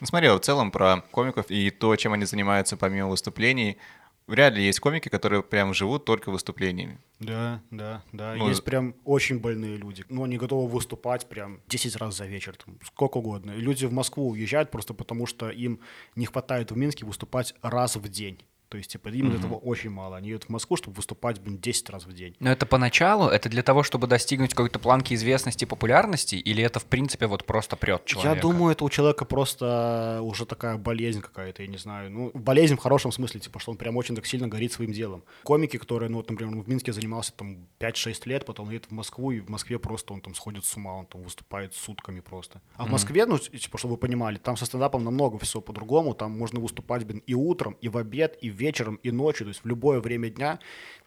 S3: Ну, смотри, а в целом про комиков и то, чем они занимаются помимо выступлений, вряд ли есть комики, которые прям живут только выступлениями.
S1: Да, да, да.
S3: Ну,
S1: Есть прям очень больные люди. Ну, они готовы выступать прям 10 раз за вечер, там, сколько угодно. И люди в Москву уезжают просто потому, что им не хватает в Минске выступать раз в день. То есть, типа, им этого очень мало. Они едут в Москву, чтобы выступать, блин, 10 раз в день.
S2: Но это поначалу, это для того, чтобы достигнуть какой-то планки известности, популярности, или это, в принципе, вот просто прет человека?
S1: Я думаю, это у человека просто уже такая болезнь какая-то, я не знаю. Ну, болезнь в хорошем смысле, типа, что он прям очень так сильно горит своим делом. Комики, которые, ну, вот, например, в Минске занимался там 5-6 лет, потом едет в Москву, и в Москве просто он там сходит с ума, он там выступает сутками просто. А в Москве, ну, типа, чтобы вы понимали, там со стендапом намного все по-другому, там можно выступать, блин, и утром, и в обед, и вечером, и ночью, то есть в любое время дня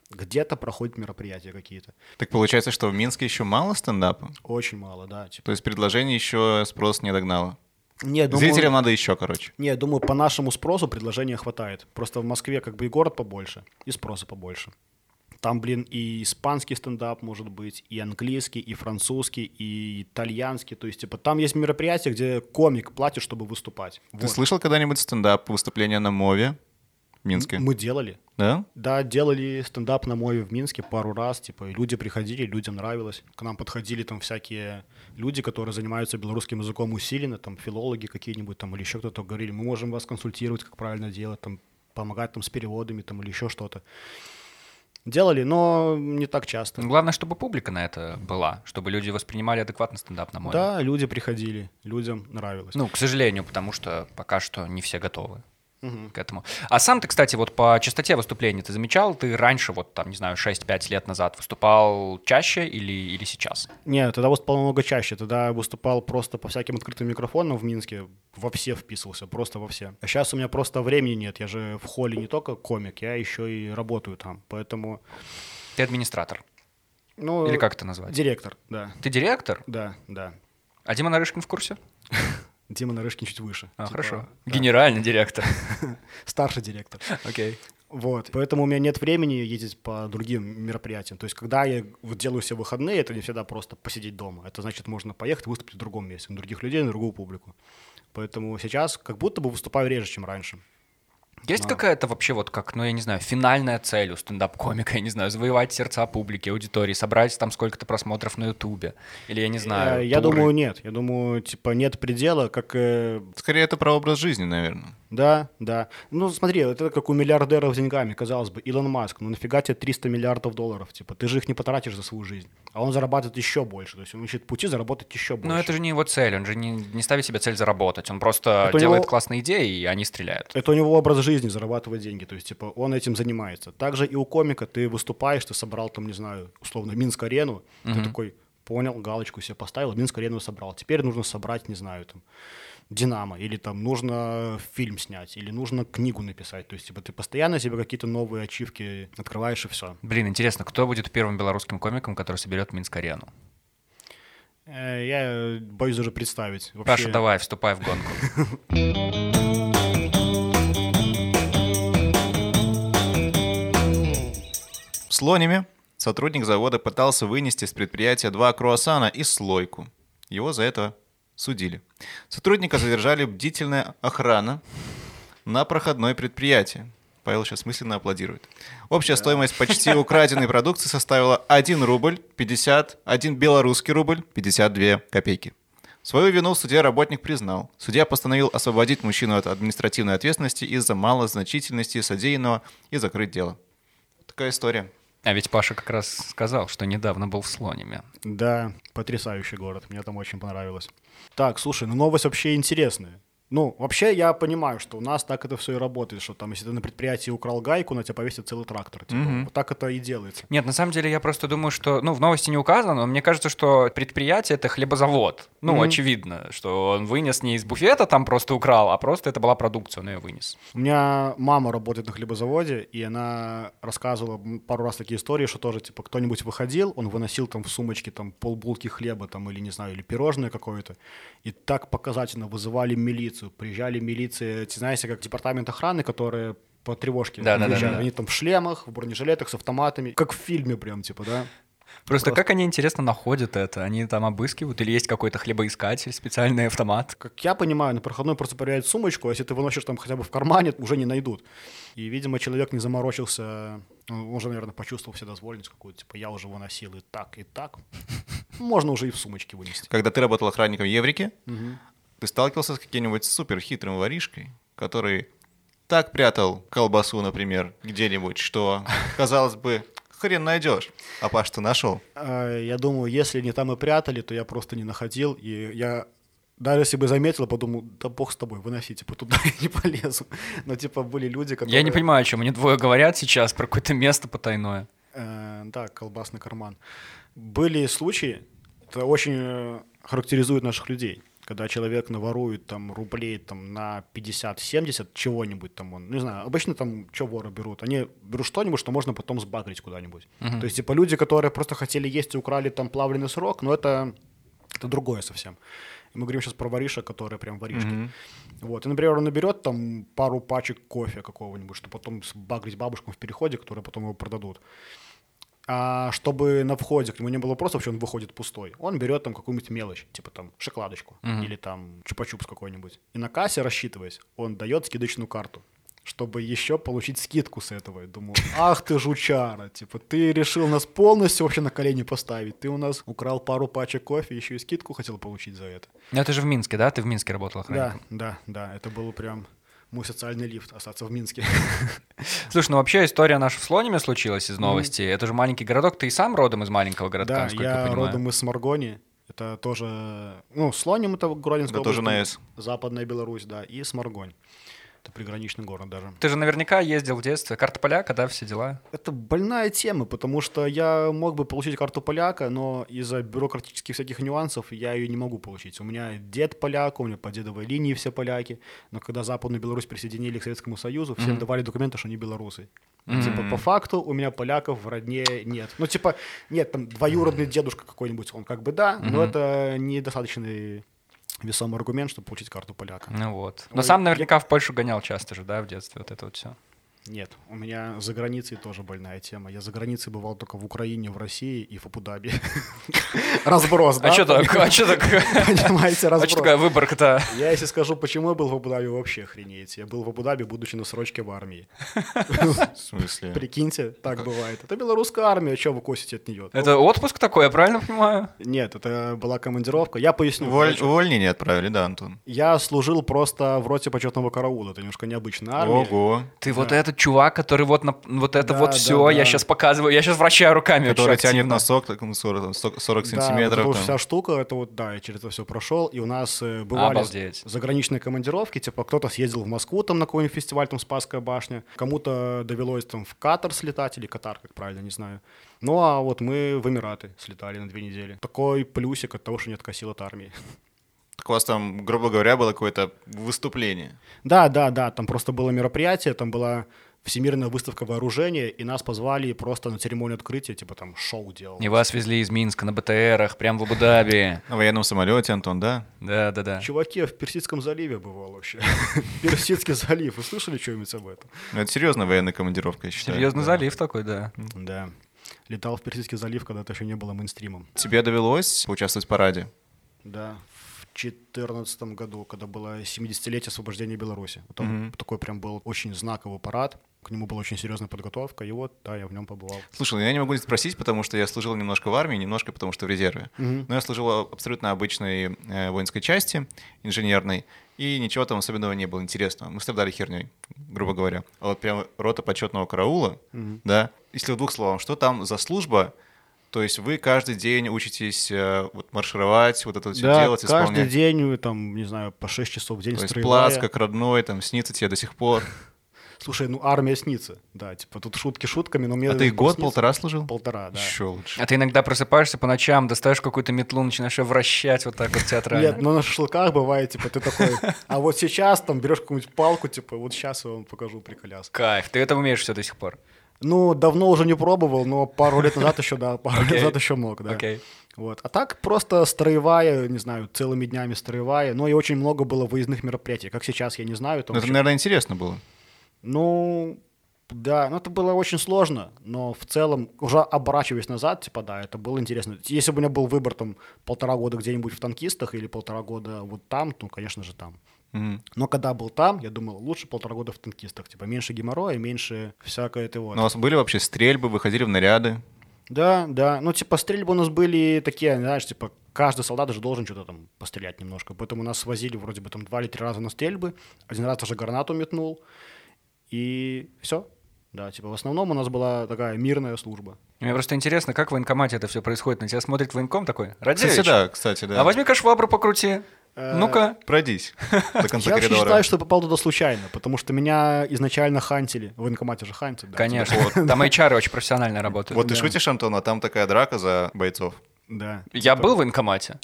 S1: где-то проходят мероприятия какие-то.
S3: Так получается, что в Минске еще мало стендапа?
S1: Очень мало, да. Типа.
S3: То есть предложение еще спрос не догнало?
S1: Не, думаю,
S3: Зрителям надо еще, короче.
S1: Не, думаю, по нашему спросу предложения хватает. Просто в Москве как бы и город побольше, и спроса побольше. Там, блин, и испанский стендап может быть, и английский, и французский, и итальянский. То есть, типа, там есть мероприятия, где комик платит, чтобы выступать.
S3: Ты
S1: Вот.
S3: слышал когда-нибудь стендап, выступление на Мове Минске?
S1: Мы делали.
S3: Да?
S1: Да, делали стендап на Мове в Минске пару раз, типа, и люди приходили, людям нравилось. К нам подходили там всякие люди, которые занимаются белорусским языком усиленно, там, филологи какие-нибудь там, или еще кто-то говорили, мы можем вас консультировать, как правильно делать, там, помогать там с переводами, там, или еще что-то. Делали, но не так часто.
S2: Главное, чтобы публика на это была, чтобы люди воспринимали адекватно стендап на мой.
S1: Да, люди приходили, людям нравилось.
S2: Ну, к сожалению, потому что пока что не все готовы к этому. А сам ты, кстати, вот по частоте выступлений ты замечал, ты раньше, вот там, не знаю, 6-5 лет назад выступал чаще или, или сейчас?
S1: Нет, тогда выступал намного чаще. Тогда выступал просто по всяким открытым микрофонам в Минске. Во все вписывался, просто во все. А сейчас у меня просто времени нет. Я же в холле не только комик, я еще и работаю там. Поэтому,
S2: Ты администратор.
S1: ну...
S2: Или как это назвать?
S1: Директор, да.
S2: Ты директор?
S1: Да, да.
S2: А Дима Нарышкин в курсе? [laughs]
S1: Дима Нарышкин чуть выше.
S2: А,
S1: Типа,
S2: хорошо.
S1: да.
S2: Генеральный директор. [laughs]
S1: Старший директор.
S2: Окей.
S1: Вот. Поэтому у меня нет времени ездить по другим мероприятиям. То есть, когда я вот делаю все выходные, это не всегда просто посидеть дома. Это значит, можно поехать выступить в другом месте, на других людей, на другую публику. Поэтому сейчас как будто бы выступаю реже, чем раньше.
S2: Есть
S1: Да.
S2: какая-то вообще вот как, ну я не знаю, финальная цель у стендап-комика, я не знаю, завоевать сердца публики, аудитории, собрать там сколько-то просмотров на ютубе, или я не знаю,
S1: Э, Я
S2: туры?
S1: думаю, нет. Я думаю, типа, нет предела, как... э,
S3: Скорее, это про образ жизни, наверное.
S1: Да, да. Ну, смотри, это как у миллиардеров с деньгами, казалось бы. Илон Маск, ну нафига тебе 300 миллиардов долларов? Типа, ты же их не потратишь за свою жизнь. А он зарабатывает еще больше. То есть он ищет пути заработать еще больше.
S2: Но это же не его цель, он же не, не ставит себе цель заработать, он просто
S1: Это
S2: делает
S1: него-
S2: классные идеи, и они стреляют.
S1: Это у него образ жизни, зарабатывать деньги. То есть, типа, он этим занимается. Также и у комика ты выступаешь, ты собрал там, не знаю, условно, Минск-арену, ты такой, понял, галочку себе поставил, Минск-арену собрал. Теперь нужно собрать, не знаю, там, Динамо, или там нужно фильм снять, или нужно книгу написать. То есть, типа, ты постоянно себе какие-то новые ачивки открываешь и все.
S2: Блин, интересно, кто будет первым белорусским комиком, который соберет Минск-арену?
S1: Э, Я боюсь даже представить. Вообще,
S2: Паша, давай, вступай в гонку.
S3: Слониме сотрудник завода пытался вынести с предприятия два круассана и слойку. Его за это судили. Сотрудника задержали бдительная охрана на проходное предприятие. Павел сейчас мысленно аплодирует. Общая стоимость почти украденной продукции составила 1 рубль 50, 1 белорусский рубль 52 копейки. Свою вину в суде работник признал. Судья постановил освободить мужчину от административной ответственности из-за малозначительности содеянного и закрыть дело. Такая история.
S2: А ведь Паша как раз сказал, что недавно был в Слониме.
S1: Да, потрясающий город. Мне там очень понравилось. Так, слушай, ну новость вообще интересная. Ну, вообще я понимаю, что у нас так это все и работает, что там, если ты на предприятии украл гайку, на тебя повесит целый трактор. Типа, Вот так это и делается.
S2: Нет, на самом деле я просто думаю, что, ну, в новости не указано, но мне кажется, что предприятие — это хлебозавод. Ну,
S1: Мгм.
S2: очевидно, что он вынес не из буфета, там просто украл, а просто это была продукция, он ее вынес.
S1: У меня мама работает на хлебозаводе, и она рассказывала пару раз такие истории, что тоже, типа, кто-нибудь выходил, он выносил там в сумочке там полбулки хлеба там, или, не знаю, или пирожное какое-то, и так показательно вызывали милицию. Приезжали милиции, эти, знаете, как департамент охраны, которые по тревожке
S2: Да, да, да, да, да.
S1: Они там в шлемах, в бронежилетах, с автоматами, как в фильме прям, типа, да.
S2: Просто,
S1: Просто-
S2: как они, интересно, находят это? Они там обыскивают? Или есть какой-то хлебоискатель, специальный автомат?
S1: Как я понимаю, на проходной просто проверяют сумочку, а если ты выносишь там хотя бы в кармане, уже не найдут. И, видимо, человек не заморочился, ну, он уже, наверное, почувствовал вседозволенность какую-то, типа, я уже выносил и так, и так. [laughs] Можно уже и в сумочке вынести.
S3: Когда ты работал охранником Еврики, ты сталкивался с каким-нибудь супер хитрым воришкой, который так прятал колбасу, например, где-нибудь, что, казалось бы, хрен найдешь. А Паш, ты нашел?
S1: А, Я думаю, если не там и прятали, то я просто не находил, и я даже если бы заметил, подумал, да бог с тобой, выноси, типа, туда я не полезу. Но, типа, были люди, которые...
S2: Я не понимаю, о чем они двое говорят сейчас про какое-то место потайное.
S1: Э, да, колбасный карман. Были случаи, это очень э, характеризует наших людей, когда человек наворует там рублей там на 50-70 чего-нибудь там он, не знаю, обычно там что воры берут? Они берут что-нибудь, что можно потом сбагрить куда-нибудь. То есть, типа, люди, которые просто хотели есть и украли там плавленый срок, но это, это другое совсем. И мы говорим сейчас про воришек, которые прям воришки. Вот. И, например, он наберет там пару пачек кофе какого-нибудь, чтобы потом сбагрить бабушкам в переходе, которые потом его продадут. А чтобы на входе к нему не было вопросов, что он выходит пустой, он берет там какую-нибудь мелочь, типа там шоколадочку или там чупа-чупс какой-нибудь. И на кассе, рассчитываясь, он дает скидочную карту, чтобы еще получить скидку с этого. Я думаю, [laughs] ах ты жучара, типа ты решил нас полностью вообще на колени поставить. Ты у нас украл пару пачек кофе, еще и скидку хотел получить за это.
S2: Ну, это же в Минске, да? Ты в Минске работал
S1: Да,
S2: охранником?
S1: да, да, это был прям мой социальный лифт, остаться в Минске. [laughs]
S2: Слушай, ну вообще история наша в Слониме случилась из новости. Это же маленький городок. Ты и сам родом из маленького городка,
S1: Да,
S2: насколько я
S1: я
S2: понимаю.
S1: родом из Сморгони. Это тоже, ну, Слоним это Гродненская
S3: Это тоже
S1: область,
S3: на «С».
S1: Западная Беларусь, да, и Сморгонь. Это приграничный город даже.
S2: Ты же наверняка ездил в детстве. Карта поляка, да, все дела.
S1: Это больная тема, потому что я мог бы получить карту поляка, но из-за бюрократических всяких нюансов я ее не могу получить. У меня дед поляк, у меня по дедовой линии все поляки, но когда Западную Беларусь присоединили к Советскому Союзу, всем давали документы, что они белорусы. Типа, по факту у меня поляков в родне нет. Ну, типа, нет, там двоюродный дедушка какой-нибудь, он как бы да, но это недостаточный весомый аргумент, чтобы получить карту поляка.
S2: Ну вот. Но
S1: Ой,
S2: сам
S1: я-
S2: наверняка в Польшу гонял часто же, да, в детстве, вот это вот все.
S1: Нет, у меня за границей тоже больная тема. Я за границей бывал только в Украине, в России и в Абу-Даби. [laughs] Разброс, да?
S2: А что так? А что так?
S1: Понимаете,
S2: А
S1: разброс.
S2: что такая выборка-то?
S1: Я если скажу, почему я был в Абу-Даби, вообще охренеете. Я был в Абу-Даби, будучи на срочке в армии. [laughs]
S3: В смысле?
S1: Прикиньте, так бывает. Это белорусская армия, что вы косите от нее?
S2: Это отпуск такой, я правильно понимаю?
S1: Нет, это была командировка. Я поясню.
S3: Увольнение отправили, да, Антон?
S1: Я служил просто в роте почетного караула. Это немножко необычная армия.
S3: Ого.
S2: Ты вот этот чувак, который вот на, вот это
S1: Да,
S2: вот
S1: да,
S2: все, я
S1: да.
S2: сейчас показываю, я сейчас вращаю руками.
S3: Который
S2: вообще
S3: тянет так, ну, 40, там, 40 40
S1: Да,
S3: сантиметров.
S1: вот
S3: там.
S1: вся штука, это вот, да, я через это все прошел, и у нас э, бывали
S2: Обалдеть.
S1: заграничные командировки, типа кто-то съездил в Москву там на какой-нибудь фестиваль, там Спасская башня, кому-то довелось там в Катар слетать, или Катар, как правильно, не знаю. Ну, а вот мы в Эмираты слетали на две недели. Такой плюсик от того, что не откосил от армии.
S3: Так у вас там, грубо говоря, было какое-то выступление.
S1: Да, да, да, там просто было мероприятие, там была Всемирная выставка вооружения, и нас позвали просто на церемонию открытия, типа там шоу делал.
S2: И вас везли из Минска на БТРах, прям в Абу-Даби.
S3: На военном самолете, Антон, да?
S2: Да, да, да.
S1: Чуваки, в Персидском заливе бывал вообще. [laughs] Персидский залив, вы слышали что-нибудь об этом?
S3: Ну, это серьезная военная командировка, я считаю.
S2: Серьезный залив такой, да.
S1: Да. Летал в Персидский залив, когда это еще не было мейнстримом.
S3: Тебе довелось поучаствовать в параде?
S1: Да, в 2014 году, когда было 70-летие освобождения Беларуси. Там такой прям был очень знаковый парад. К нему была очень серьезная подготовка, и вот, да, я в нем побывал.
S3: Слушай, ну я не могу не спросить, потому что я служил немножко в армии, немножко потому что в резерве. Но я служил абсолютно обычной э, воинской части, инженерной, и ничего там особенного не было интересного. Мы страдали херней, грубо говоря. А вот прям рота почетного караула, да, если в двух словах, что там за служба, то есть вы каждый день учитесь э, вот, маршировать, вот это все
S1: да,
S3: делать,
S1: каждый
S3: исполнять.
S1: день, э, там, не знаю, по 6 часов в день
S3: То есть
S1: строевая.
S3: плац как родной, там снится тебе до сих пор.
S1: Слушай, ну армия снится, да, типа тут шутки шутками, но мне...
S3: А ты
S1: снится.
S3: год-полтора служил?
S1: Полтора, да.
S3: Еще лучше.
S2: А ты иногда просыпаешься по ночам, достаешь какую-то метлу, начинаешь ее вращать вот так вот театрально.
S1: Нет, но на шашлыках бывает, типа, ты такой, а вот сейчас там берешь какую-нибудь палку, типа, вот сейчас я вам покажу приколяс.
S2: Кайф, ты это умеешь все до сих пор.
S1: Ну, давно уже не пробовал, но пару лет назад еще, да, пару лет
S2: Окей.
S1: назад еще мог, да.
S2: Окей.
S1: Вот. А так просто строевая, не знаю, целыми днями строевая. Но и очень много было выездных мероприятий. Как сейчас, я не знаю. там
S3: Ну, это,
S1: еще-
S3: наверное, интересно было.
S1: Ну, да, ну это было очень сложно, но в целом, уже оборачиваясь назад, типа, да, это было интересно. Если бы у меня был выбор там полтора года где-нибудь в танкистах или полтора года вот там, то, конечно же, там. Но когда был там, я думал, лучше полтора года в танкистах. Типа, меньше геморроя, меньше всякое это вот.
S3: Но у вас были вообще стрельбы, выходили в наряды?
S1: Да, да. Ну, типа, стрельбы у нас были такие, знаешь, типа, каждый солдат же должен что-то там пострелять немножко. Поэтому нас свозили вроде бы там два или три раза на стрельбы. Один раз даже гранату метнул. И все. Да, типа в основном у нас была такая мирная служба.
S2: Мне просто интересно, как в военкомате это все происходит. На тебя смотрит военком такой, Радевич,
S3: Кстати, да, кстати, да.
S2: а возьми-ка швабру покрути. Ну-ка.
S3: Пройдись [laughs] до конца
S1: Я
S3: коридора.
S1: считаю, что попал туда случайно, потому что меня изначально хантили. В военкомате же хантят. да,
S2: Конечно. [laughs] Там HR очень профессионально работают.
S3: Вот ты шутишь, Антон, а там такая драка за бойцов.
S1: типа, Да.
S2: Я был в военкомате,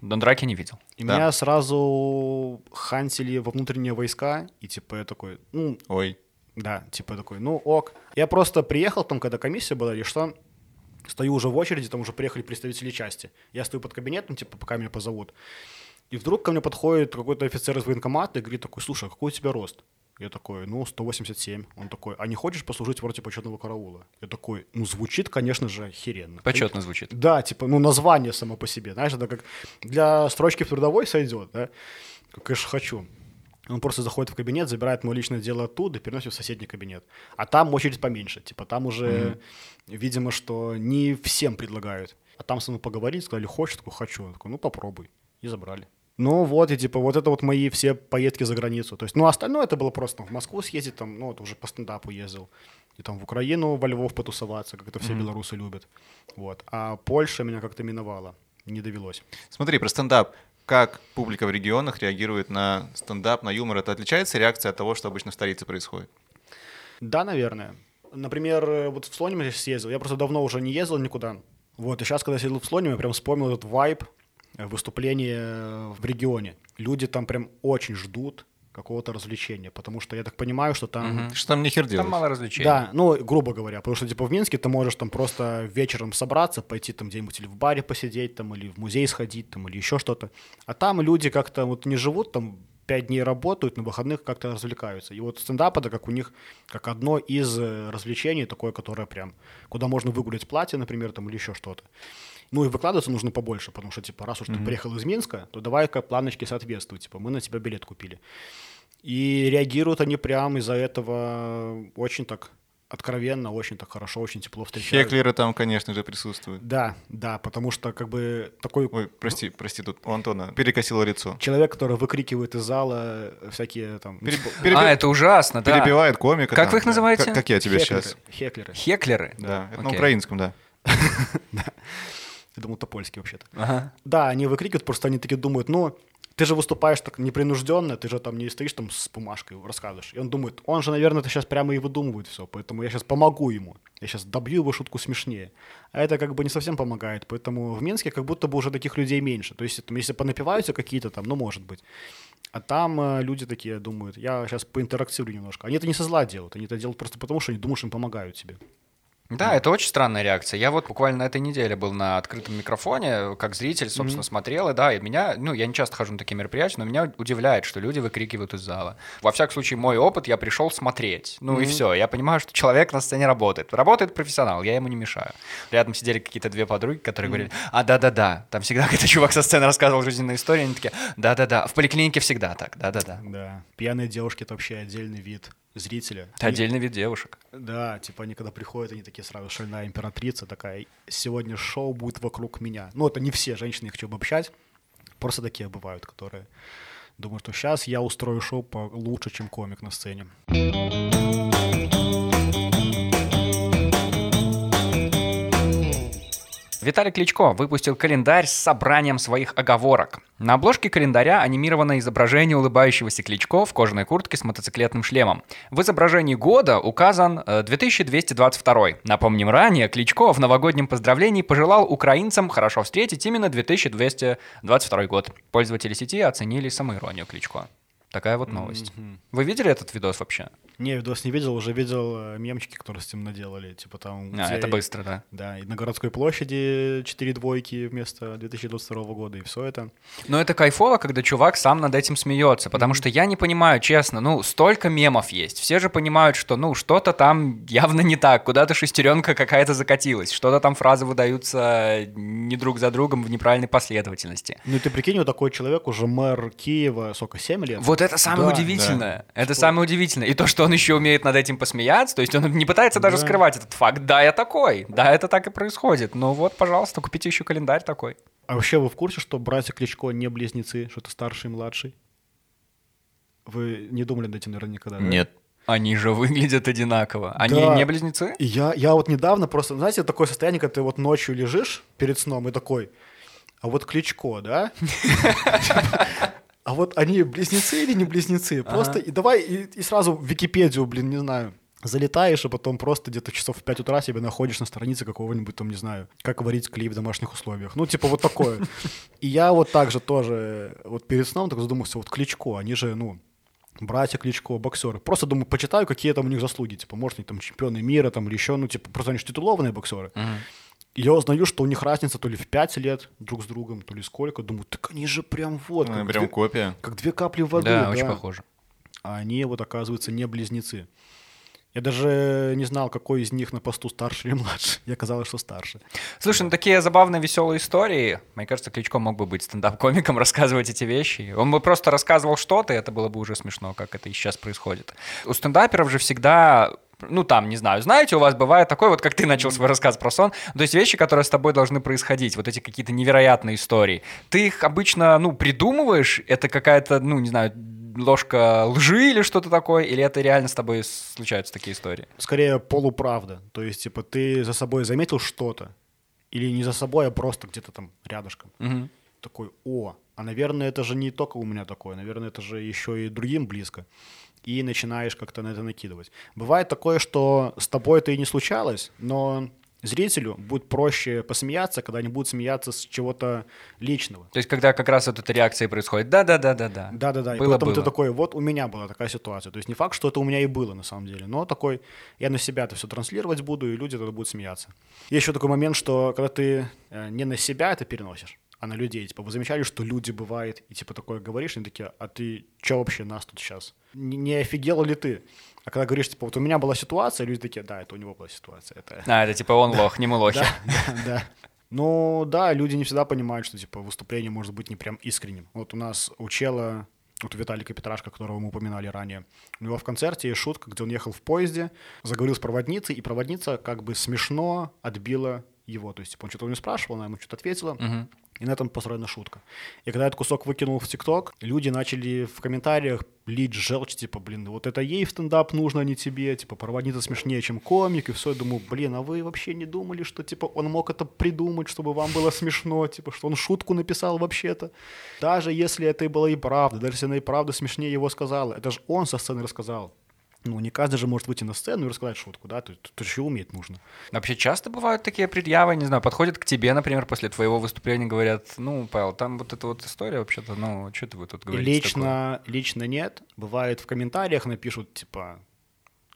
S2: драки не видел.
S1: И
S3: Да.
S1: меня сразу хантили во внутренние войска, и типа я такой, ну,
S3: Ой.
S1: да, типа я такой, ну ок. Я просто приехал там, когда комиссия была, или что, стою уже в очереди, там уже приехали представители части. Я стою под кабинетом, типа, пока меня позовут. И вдруг ко мне подходит какой-то офицер из военкомата и говорит такой, слушай, а какой у тебя рост? Я такой, ну, 187. Он такой, а не хочешь послужить в роте почетного караула? Я такой, ну, звучит, конечно же, охеренно.
S2: Почетно звучит.
S1: Да, типа, ну, название само по себе, знаешь, это как для строчки в трудовой сойдет, да? Конечно, хочу. Он просто заходит в кабинет, забирает мое личное дело оттуда и переносит в соседний кабинет. А там очередь поменьше, типа, там уже, видимо, что не всем предлагают. А там со мной поговорили, сказали, хочешь? Я такой, хочу. Я такой, ну, попробуй. И забрали. Ну вот, и типа вот это вот мои все поездки за границу. То есть, ну, остальное это было просто в Москву съездить, там, ну, это уже по стендапу ездил. И там в Украину, во Львов потусоваться, как это все белорусы любят. Вот. А Польша меня как-то миновала. Не довелось.
S3: Смотри, про стендап. Как публика в регионах реагирует на стендап, на юмор? Это отличается реакция от того, что обычно в столице происходит?
S1: Да, наверное. Например, вот в Слониме я съездил. Я просто давно уже не ездил никуда. Вот, и сейчас, когда сидел в Слониме, я прям вспомнил этот вайб э, выступления в регионе. Люди там прям очень ждут какого-то развлечения, потому что я так понимаю, что там...
S3: Что там нихер делать?
S2: Там мало развлечений.
S1: Да, ну, грубо говоря, потому что, типа, в Минске ты можешь там просто вечером собраться, пойти там где-нибудь или в баре посидеть, там, или в музей сходить, там, или еще что-то. А там люди как-то вот не живут, там, пять дней работают, на выходных как-то развлекаются. И вот стендап это как у них, как одно из э, развлечений, такое, которое прям, куда можно выгулять платье, например, там, или еще что-то. Ну и выкладываться нужно побольше, потому что, типа, раз уж ты приехал из Минска, то давай-ка планочки соответствуют, типа, мы на тебя билет купили. И реагируют они прям из-за этого очень так откровенно, очень так хорошо, очень тепло встречают.
S3: Хеклеры там, конечно же, присутствуют.
S1: Да, да, потому что как бы такой
S3: Ой, прости, прости, тут у Антона перекосило лицо.
S1: человек, который выкрикивает из зала всякие там...
S3: Пере-
S1: типа,
S3: переби-
S2: А, это ужасно, да.
S3: Перебивает комика.
S2: Как
S3: там,
S2: вы их
S3: да.
S2: называете?
S3: Как, как я тебя
S1: хеклеры,
S3: сейчас.
S1: Хеклеры.
S2: Хеклеры?
S3: Да, это на украинском, да. [laughs]
S1: Я думал, топольский вообще-то.
S2: Ага.
S1: Да, они выкрикивают, просто они такие думают, ну, ты же выступаешь так непринужденно, ты же там не стоишь там с бумажкой, рассказываешь. И он думает, он же, наверное, это сейчас прямо и выдумывает все, поэтому я сейчас помогу ему. Я сейчас добью его шутку смешнее. А это как бы не совсем помогает, поэтому в Минске как будто бы уже таких людей меньше. То есть, там, если понапиваются какие-то там, ну, может быть. А там э, люди такие думают, я сейчас поинтерактивлю немножко. Они это не со зла делают, они это делают просто потому, что они думают, что им помогают тебе.
S2: Да, это очень странная реакция. Я вот буквально на этой неделе был на открытом микрофоне, как зритель, собственно, смотрел, и да, и меня, ну, я не часто хожу на такие мероприятия, но меня удивляет, что люди выкрикивают из зала. Во всяком случае, мой опыт, я пришел смотреть. Ну и все, я понимаю, что человек на сцене работает. Работает профессионал, я ему не мешаю. Рядом сидели какие-то две подруги, которые говорили, а, да-да-да, там всегда [laughs] какой-то чувак со сцены рассказывал жизненные истории, они такие, да-да-да, в поликлинике всегда так, да-да-да.
S1: Да. Пьяные девушки — это вообще отдельный вид зрителя.
S2: Это отдельный вид девушек.
S1: Да, типа они когда приходят, они такие сразу шальная императрица такая, сегодня шоу будет вокруг меня. Ну, это не все женщины, я хочу обобщать, просто такие бывают, которые думают, что сейчас я устрою шоу лучше, чем комик на сцене.
S2: Виталий Кличко выпустил календарь с собранием своих оговорок. На обложке календаря анимировано изображение улыбающегося Кличко в кожаной куртке с мотоциклетным шлемом. В изображении года указан э, 2222. Напомним, ранее Кличко в новогоднем поздравлении пожелал украинцам хорошо встретить именно 2222 год. Пользователи сети оценили самоиронию Кличко. Такая вот новость. Вы видели этот видос вообще?
S1: Не, видос не видел, уже видел э, мемчики, которые с этим наделали, типа там...
S2: А, это быстро, да.
S1: Да, и на городской площади 4 двойки вместо 2022 года, и все это.
S2: Но это кайфово, когда чувак сам над этим смеется, потому что я не понимаю, честно, ну, столько мемов есть. Все же понимают, что, ну, что-то там явно не так, куда-то шестеренка какая-то закатилась, что-то там фразы выдаются не друг за другом в неправильной последовательности.
S1: Ну, ты прикинь, вот такой человек, уже мэр Киева, сколько, 7 лет?
S2: Вот это самое
S1: Да,
S2: удивительное. Это самое удивительное. И то, что он еще умеет над этим посмеяться, то есть он не пытается даже
S1: Да.
S2: скрывать этот факт. Да, я такой. Да, это так и происходит. Ну вот, пожалуйста, купите еще календарь такой.
S1: А вообще вы в курсе, что братья Кличко не близнецы, что это старший и младший? Вы не думали над этим, наверное, никогда, да?
S3: Нет.
S2: Они же выглядят одинаково. Они
S1: Да.
S2: не близнецы?
S1: Я, я вот недавно просто, знаете, такое состояние, когда ты вот ночью лежишь перед сном и такой, а вот Кличко, да? [laughs] [laughs] А вот они близнецы или не близнецы? Просто и давай и, и сразу в Википедию, блин, не знаю, залетаешь, и потом просто где-то часов в 5 утра себя находишь на странице какого-нибудь там, не знаю, как варить клей в домашних условиях. Ну, типа вот такое. И я вот так же тоже вот перед сном так задумался, вот Кличко, они же, ну, братья Кличко, боксеры. Просто думаю, почитаю, какие там у них заслуги. Типа, может, они там чемпионы мира там или еще, ну, типа, просто они же титулованные боксеры. И я узнаю, что у них разница то ли в 5 лет друг с другом, то ли сколько. Думаю, так они же прям вот,
S3: Ну,
S1: как,
S3: Прям
S1: две,
S3: копия.
S1: как две капли воды.
S2: Да, очень похоже.
S1: А они вот, оказывается, не близнецы. Я даже не знал, какой из них на посту старше или младше. [laughs] И оказалось, что старше.
S2: Слушай, ну такие забавные, веселые истории. Мне кажется, Кличко мог бы быть стендап-комиком, [laughs] рассказывать эти вещи. Он бы просто рассказывал что-то, и это было бы уже смешно, как это и сейчас происходит. У стендаперов же всегда ну, там, не знаю, знаете, у вас бывает такое, вот как ты начал свой рассказ про сон, то есть вещи, которые с тобой должны происходить, вот эти какие-то невероятные истории. Ты их обычно, ну, придумываешь, это какая-то, ну, не знаю, ложка лжи или что-то такое, или это реально с тобой случаются такие истории?
S1: Скорее, полуправда. То есть, типа, ты за собой заметил что-то, или не за собой, а просто где-то там рядышком.
S2: Мгм.
S1: Такой, о, а, наверное, это же не только у меня такое, наверное, это же еще и другим близко. И начинаешь как-то на это накидывать. Бывает такое, что с тобой это и не случалось, но зрителю будет проще посмеяться, когда они будут смеяться с чего-то личного.
S2: То есть, когда как раз вот эта реакция происходит, да-да-да-да-да.
S1: Да-да-да, и
S2: Было,
S1: поэтому ты
S2: было.
S1: такой, вот у меня была такая ситуация. То есть не факт, что это у меня и было на самом деле, но такой, я на себя это все транслировать буду, и люди тогда будут смеяться. Есть еще такой момент, что когда ты э, не на себя это переносишь, а на людей. Типа, вы замечали, что люди бывает, и типа такое говоришь, они такие, а ты что вообще нас тут сейчас? Не, не офигел ли ты? А когда говоришь, типа, вот у меня была ситуация, люди такие, да, это у него была ситуация. Это...
S2: А, это типа он лох, не мы [laughs] лохи.
S1: Да, да, да. Ну да, люди не всегда понимают, что типа выступление может быть не прям искренним. Вот у нас у чела, вот у Виталика Петрашка, которого мы упоминали ранее, у него в концерте есть шутка, где он ехал в поезде, заговорил с проводницей, и проводница как бы смешно отбила его. То есть типа, он что-то у нее спрашивал, она ему что-то ответила.
S2: Мгм.
S1: И на этом построена шутка. И когда этот кусок выкинул в ТикТок, люди начали в комментариях лить желчь, типа, блин, вот это ей в стендап нужно, а не тебе, типа, проводница смешнее, чем комик, и все, я думаю, блин, а вы вообще не думали, что, типа, он мог это придумать, чтобы вам было смешно, типа, что он шутку написал вообще-то? Даже если это и было и правда, даже если она и правда смешнее его сказала, это же он со сцены рассказал. Ну, не каждый же может выйти на сцену и рассказать шутку, да, то, то еще уметь нужно.
S2: Вообще часто бывают такие предъявы, не знаю, подходят к тебе, например, после твоего выступления, говорят, ну, Павел, там вот эта вот история вообще-то, ну, что ты вы тут говорите
S1: лично, лично нет. Бывает в комментариях напишут, типа,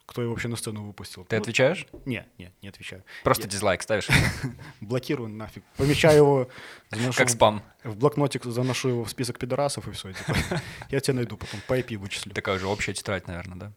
S1: кто его вообще на сцену выпустил.
S2: Ты
S1: Ну,
S2: отвечаешь?
S1: Не, не, не отвечаю.
S2: Просто
S1: Я
S2: дизлайк ставишь, [laughs]
S1: блокирую нафиг. Помечаю его,
S2: как спам.
S1: в блокнотик, заношу его в список пидорасов и все. [laughs] я тебя найду потом, по IP вычислю.
S2: Такая же общая тетрадь, наверное, да?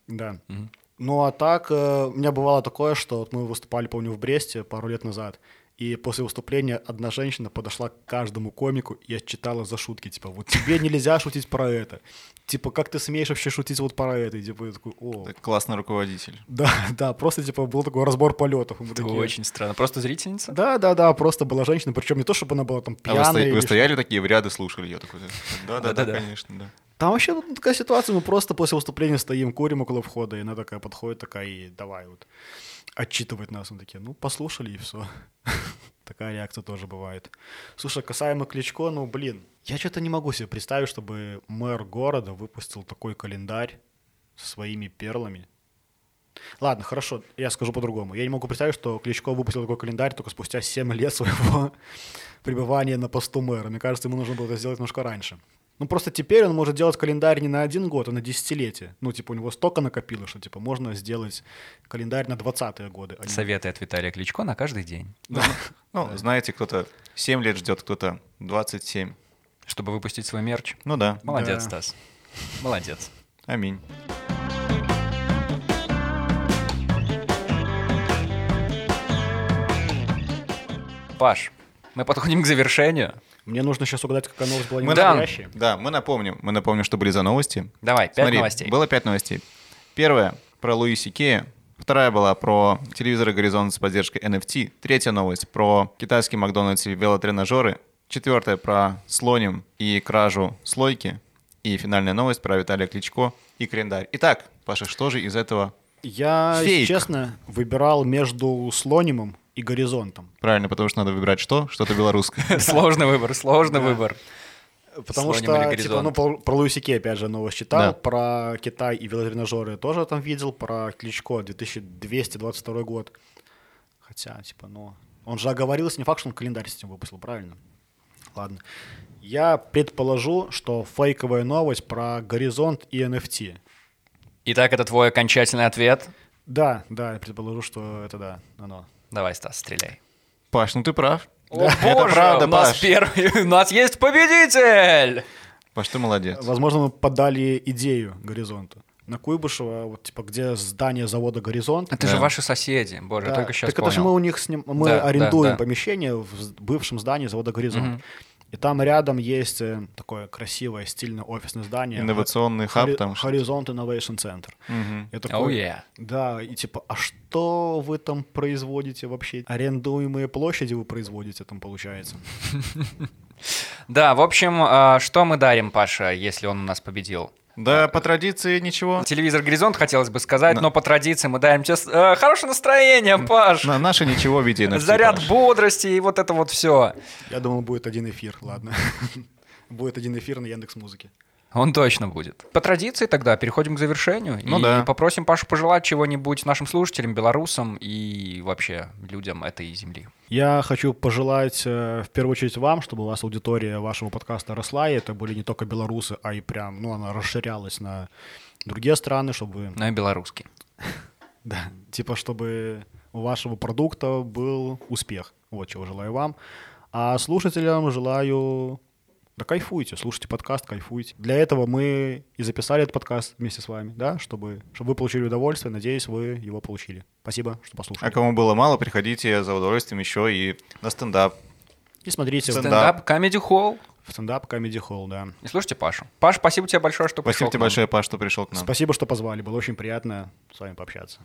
S1: Да. Ну а так, э, у меня бывало такое, что вот мы выступали, помню, в Бресте пару лет назад, и после выступления одна женщина подошла к каждому комику и отчитала за шутки, типа, вот тебе нельзя шутить про это. Типа, как ты смеешь вообще шутить вот про это? И типа, я такой, о,
S3: Это классный руководитель.
S1: да, [laughs] да, просто, типа, был такой разбор полетов.
S2: Это
S1: такие,
S2: очень странно. Просто зрительница?
S1: Да, да, да, просто была женщина, причем не то, чтобы она была там
S3: А
S1: пьяная.
S3: вы, сто-
S1: или
S3: вы стояли такие в ряды, слушали? Я такой, да-да-да,
S2: Да-да-да.
S3: конечно, да.
S1: Там вообще ну, такая ситуация, мы просто после выступления стоим, курим около входа, и она такая подходит, такая, и давай вот отчитывать нас. Мы такие, ну, послушали, и все. [laughs] Такая реакция тоже бывает. Слушай, касаемо Кличко, ну, блин, я что-то не могу себе представить, чтобы мэр города выпустил такой календарь со своими перлами. Ладно, хорошо, я скажу по-другому. Я не могу представить, что Кличко выпустил такой календарь только спустя 7 лет своего [laughs] пребывания на посту мэра. Мне кажется, ему нужно было это сделать немножко раньше. Ну, просто теперь он может делать календарь не на один год, а на десятилетие. Ну, типа, у него столько накопилось, что, типа, можно сделать календарь на 20-е годы. а не-
S2: Советы от Виталия Кличко на каждый день,
S3: Ну, знаете, кто-то 7 лет ждет, кто-то 27.
S2: чтобы выпустить свой мерч.
S3: Ну да,
S2: Молодец,
S1: Да.
S2: Стас. Молодец.
S3: аминь.
S2: Паш, мы подходим к завершению.
S1: Мне нужно сейчас угадать, какая новость была не
S3: Мы
S2: Да.
S3: Да, мы напомним, мы напомним, что были за новости.
S2: Давай, пять
S3: Смотри,
S2: новостей.
S3: было пять новостей. Первая про Луи Сикея. Вторая была про телевизоры «Горизонт» с поддержкой NFT. Третья новость про китайский Макдональдс и велотренажеры. Четвертая про слоним и кражу слойки. И финальная новость про Виталия Кличко и календарь. Итак, Паша, что же из этого
S1: Я, если
S3: Фейк.
S1: честно, выбирал между слонимом и горизонтом.
S3: правильно? Потому что надо выбирать что? Что-то белорусское. [laughs]
S2: Сложный выбор, сложный выбор.
S1: Потому что, типа, ну, про, про Луиси Кей, опять же, новость читал, про Китай и велотренажеры тоже там видел, про Кличко 2222 год. Хотя, типа, ну, он же оговорился, не факт, что он календарь с этим выпустил, правильно? Ладно. Я предположу, что фейковая новость про горизонт и NFT.
S2: Итак, это твой окончательный ответ.
S1: Да, да, я предположу, что это да, оно.
S2: Давай, Стас, стреляй.
S3: Паш, ну ты прав.
S2: О,
S3: Это
S2: боже,
S3: правда,
S2: у нас
S3: Паш.
S2: первый, [laughs] у нас есть победитель!
S3: Паш, ты молодец.
S1: Возможно, мы подали идею горизонту. На Куйбышева, вот, типа, где здание завода «Горизонт».
S2: Это
S3: Да.
S2: же ваши соседи, боже, я
S1: Да,
S2: только сейчас
S1: так это же мы
S2: понял.
S1: у них сним... мы
S2: Да, да,
S1: арендуем
S2: да.
S1: помещение в с- бывшем здании завода Горизонт.
S2: Мгм.
S1: И там рядом есть э, такое красивое, стильное офисное здание.
S3: Инновационный
S1: Хори-
S3: хаб там. что-
S1: Хоризонт Innovation Center.
S3: Мгм.
S1: Я
S2: Oh,
S1: такой,
S2: yeah.
S1: Да, и типа, а что вы там производите вообще? Арендуемые площади вы производите там, получается? [laughs]
S2: Да, в общем, а, что мы дарим, Паша, если он у нас победил?
S3: Да, по традиции ничего.
S2: Телевизор «Горизонт» хотелось бы сказать,
S3: На-
S2: но по традиции мы дарим тебе с- э, хорошее настроение, Паш.
S3: На наше ничего в виде NFT,
S2: Заряд
S3: Паш.
S2: бодрости и вот это вот все.
S1: Я думал, будет один эфир, ладно. [laughs] Будет один эфир на Яндекс Музыке.
S2: Он точно будет. По традиции тогда переходим к завершению.
S3: Ну
S2: и
S3: да.
S2: попросим Пашу пожелать чего-нибудь нашим слушателям, белорусам и вообще людям этой земли.
S1: Я хочу пожелать э, в первую очередь вам, чтобы у вас аудитория вашего подкаста росла, и это были не только белорусы, а и прям, ну, она расширялась на другие страны, чтобы,
S2: и белорусский. [laughs]
S1: да, типа, чтобы у вашего продукта был успех. Вот чего желаю вам. А слушателям желаю да кайфуйте, слушайте подкаст, кайфуйте. Для этого мы и записали этот подкаст вместе с вами, да, чтобы, чтобы вы получили удовольствие. Надеюсь, вы его получили. Спасибо, что послушали.
S3: А кому было мало, приходите за удовольствием еще и на стендап.
S1: И смотрите
S3: Стендап.
S2: Стендап, комеди холл.
S1: в стендап Comedy Hall, да.
S2: И слушайте Пашу. Паш, спасибо тебе большое, что пришел
S3: Спасибо
S2: к
S3: тебе
S2: нам.
S3: большое, Паш, что пришел к нам.
S1: Спасибо, что позвали. Было очень приятно с вами пообщаться.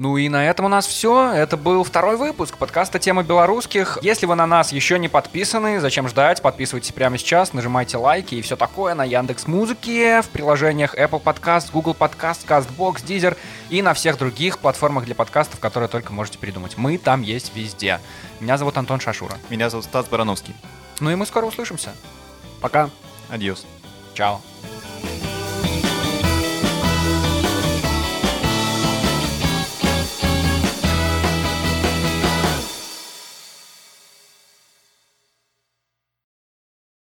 S2: Ну и на этом у нас все. Это был второй выпуск подкаста «Тема белорусских». Если вы на нас еще не подписаны, зачем ждать? Подписывайтесь прямо сейчас, нажимайте лайки и все такое на Яндекс Музыке, в приложениях Apple Podcast, Google Podcast, CastBox, Deezer и на всех других платформах для подкастов, которые только можете придумать. Мы там есть везде. Меня зовут Антон Шашура.
S3: Меня зовут Стас Барановский.
S2: Ну и мы скоро услышимся.
S1: Пока.
S3: Адьос.
S2: Чао.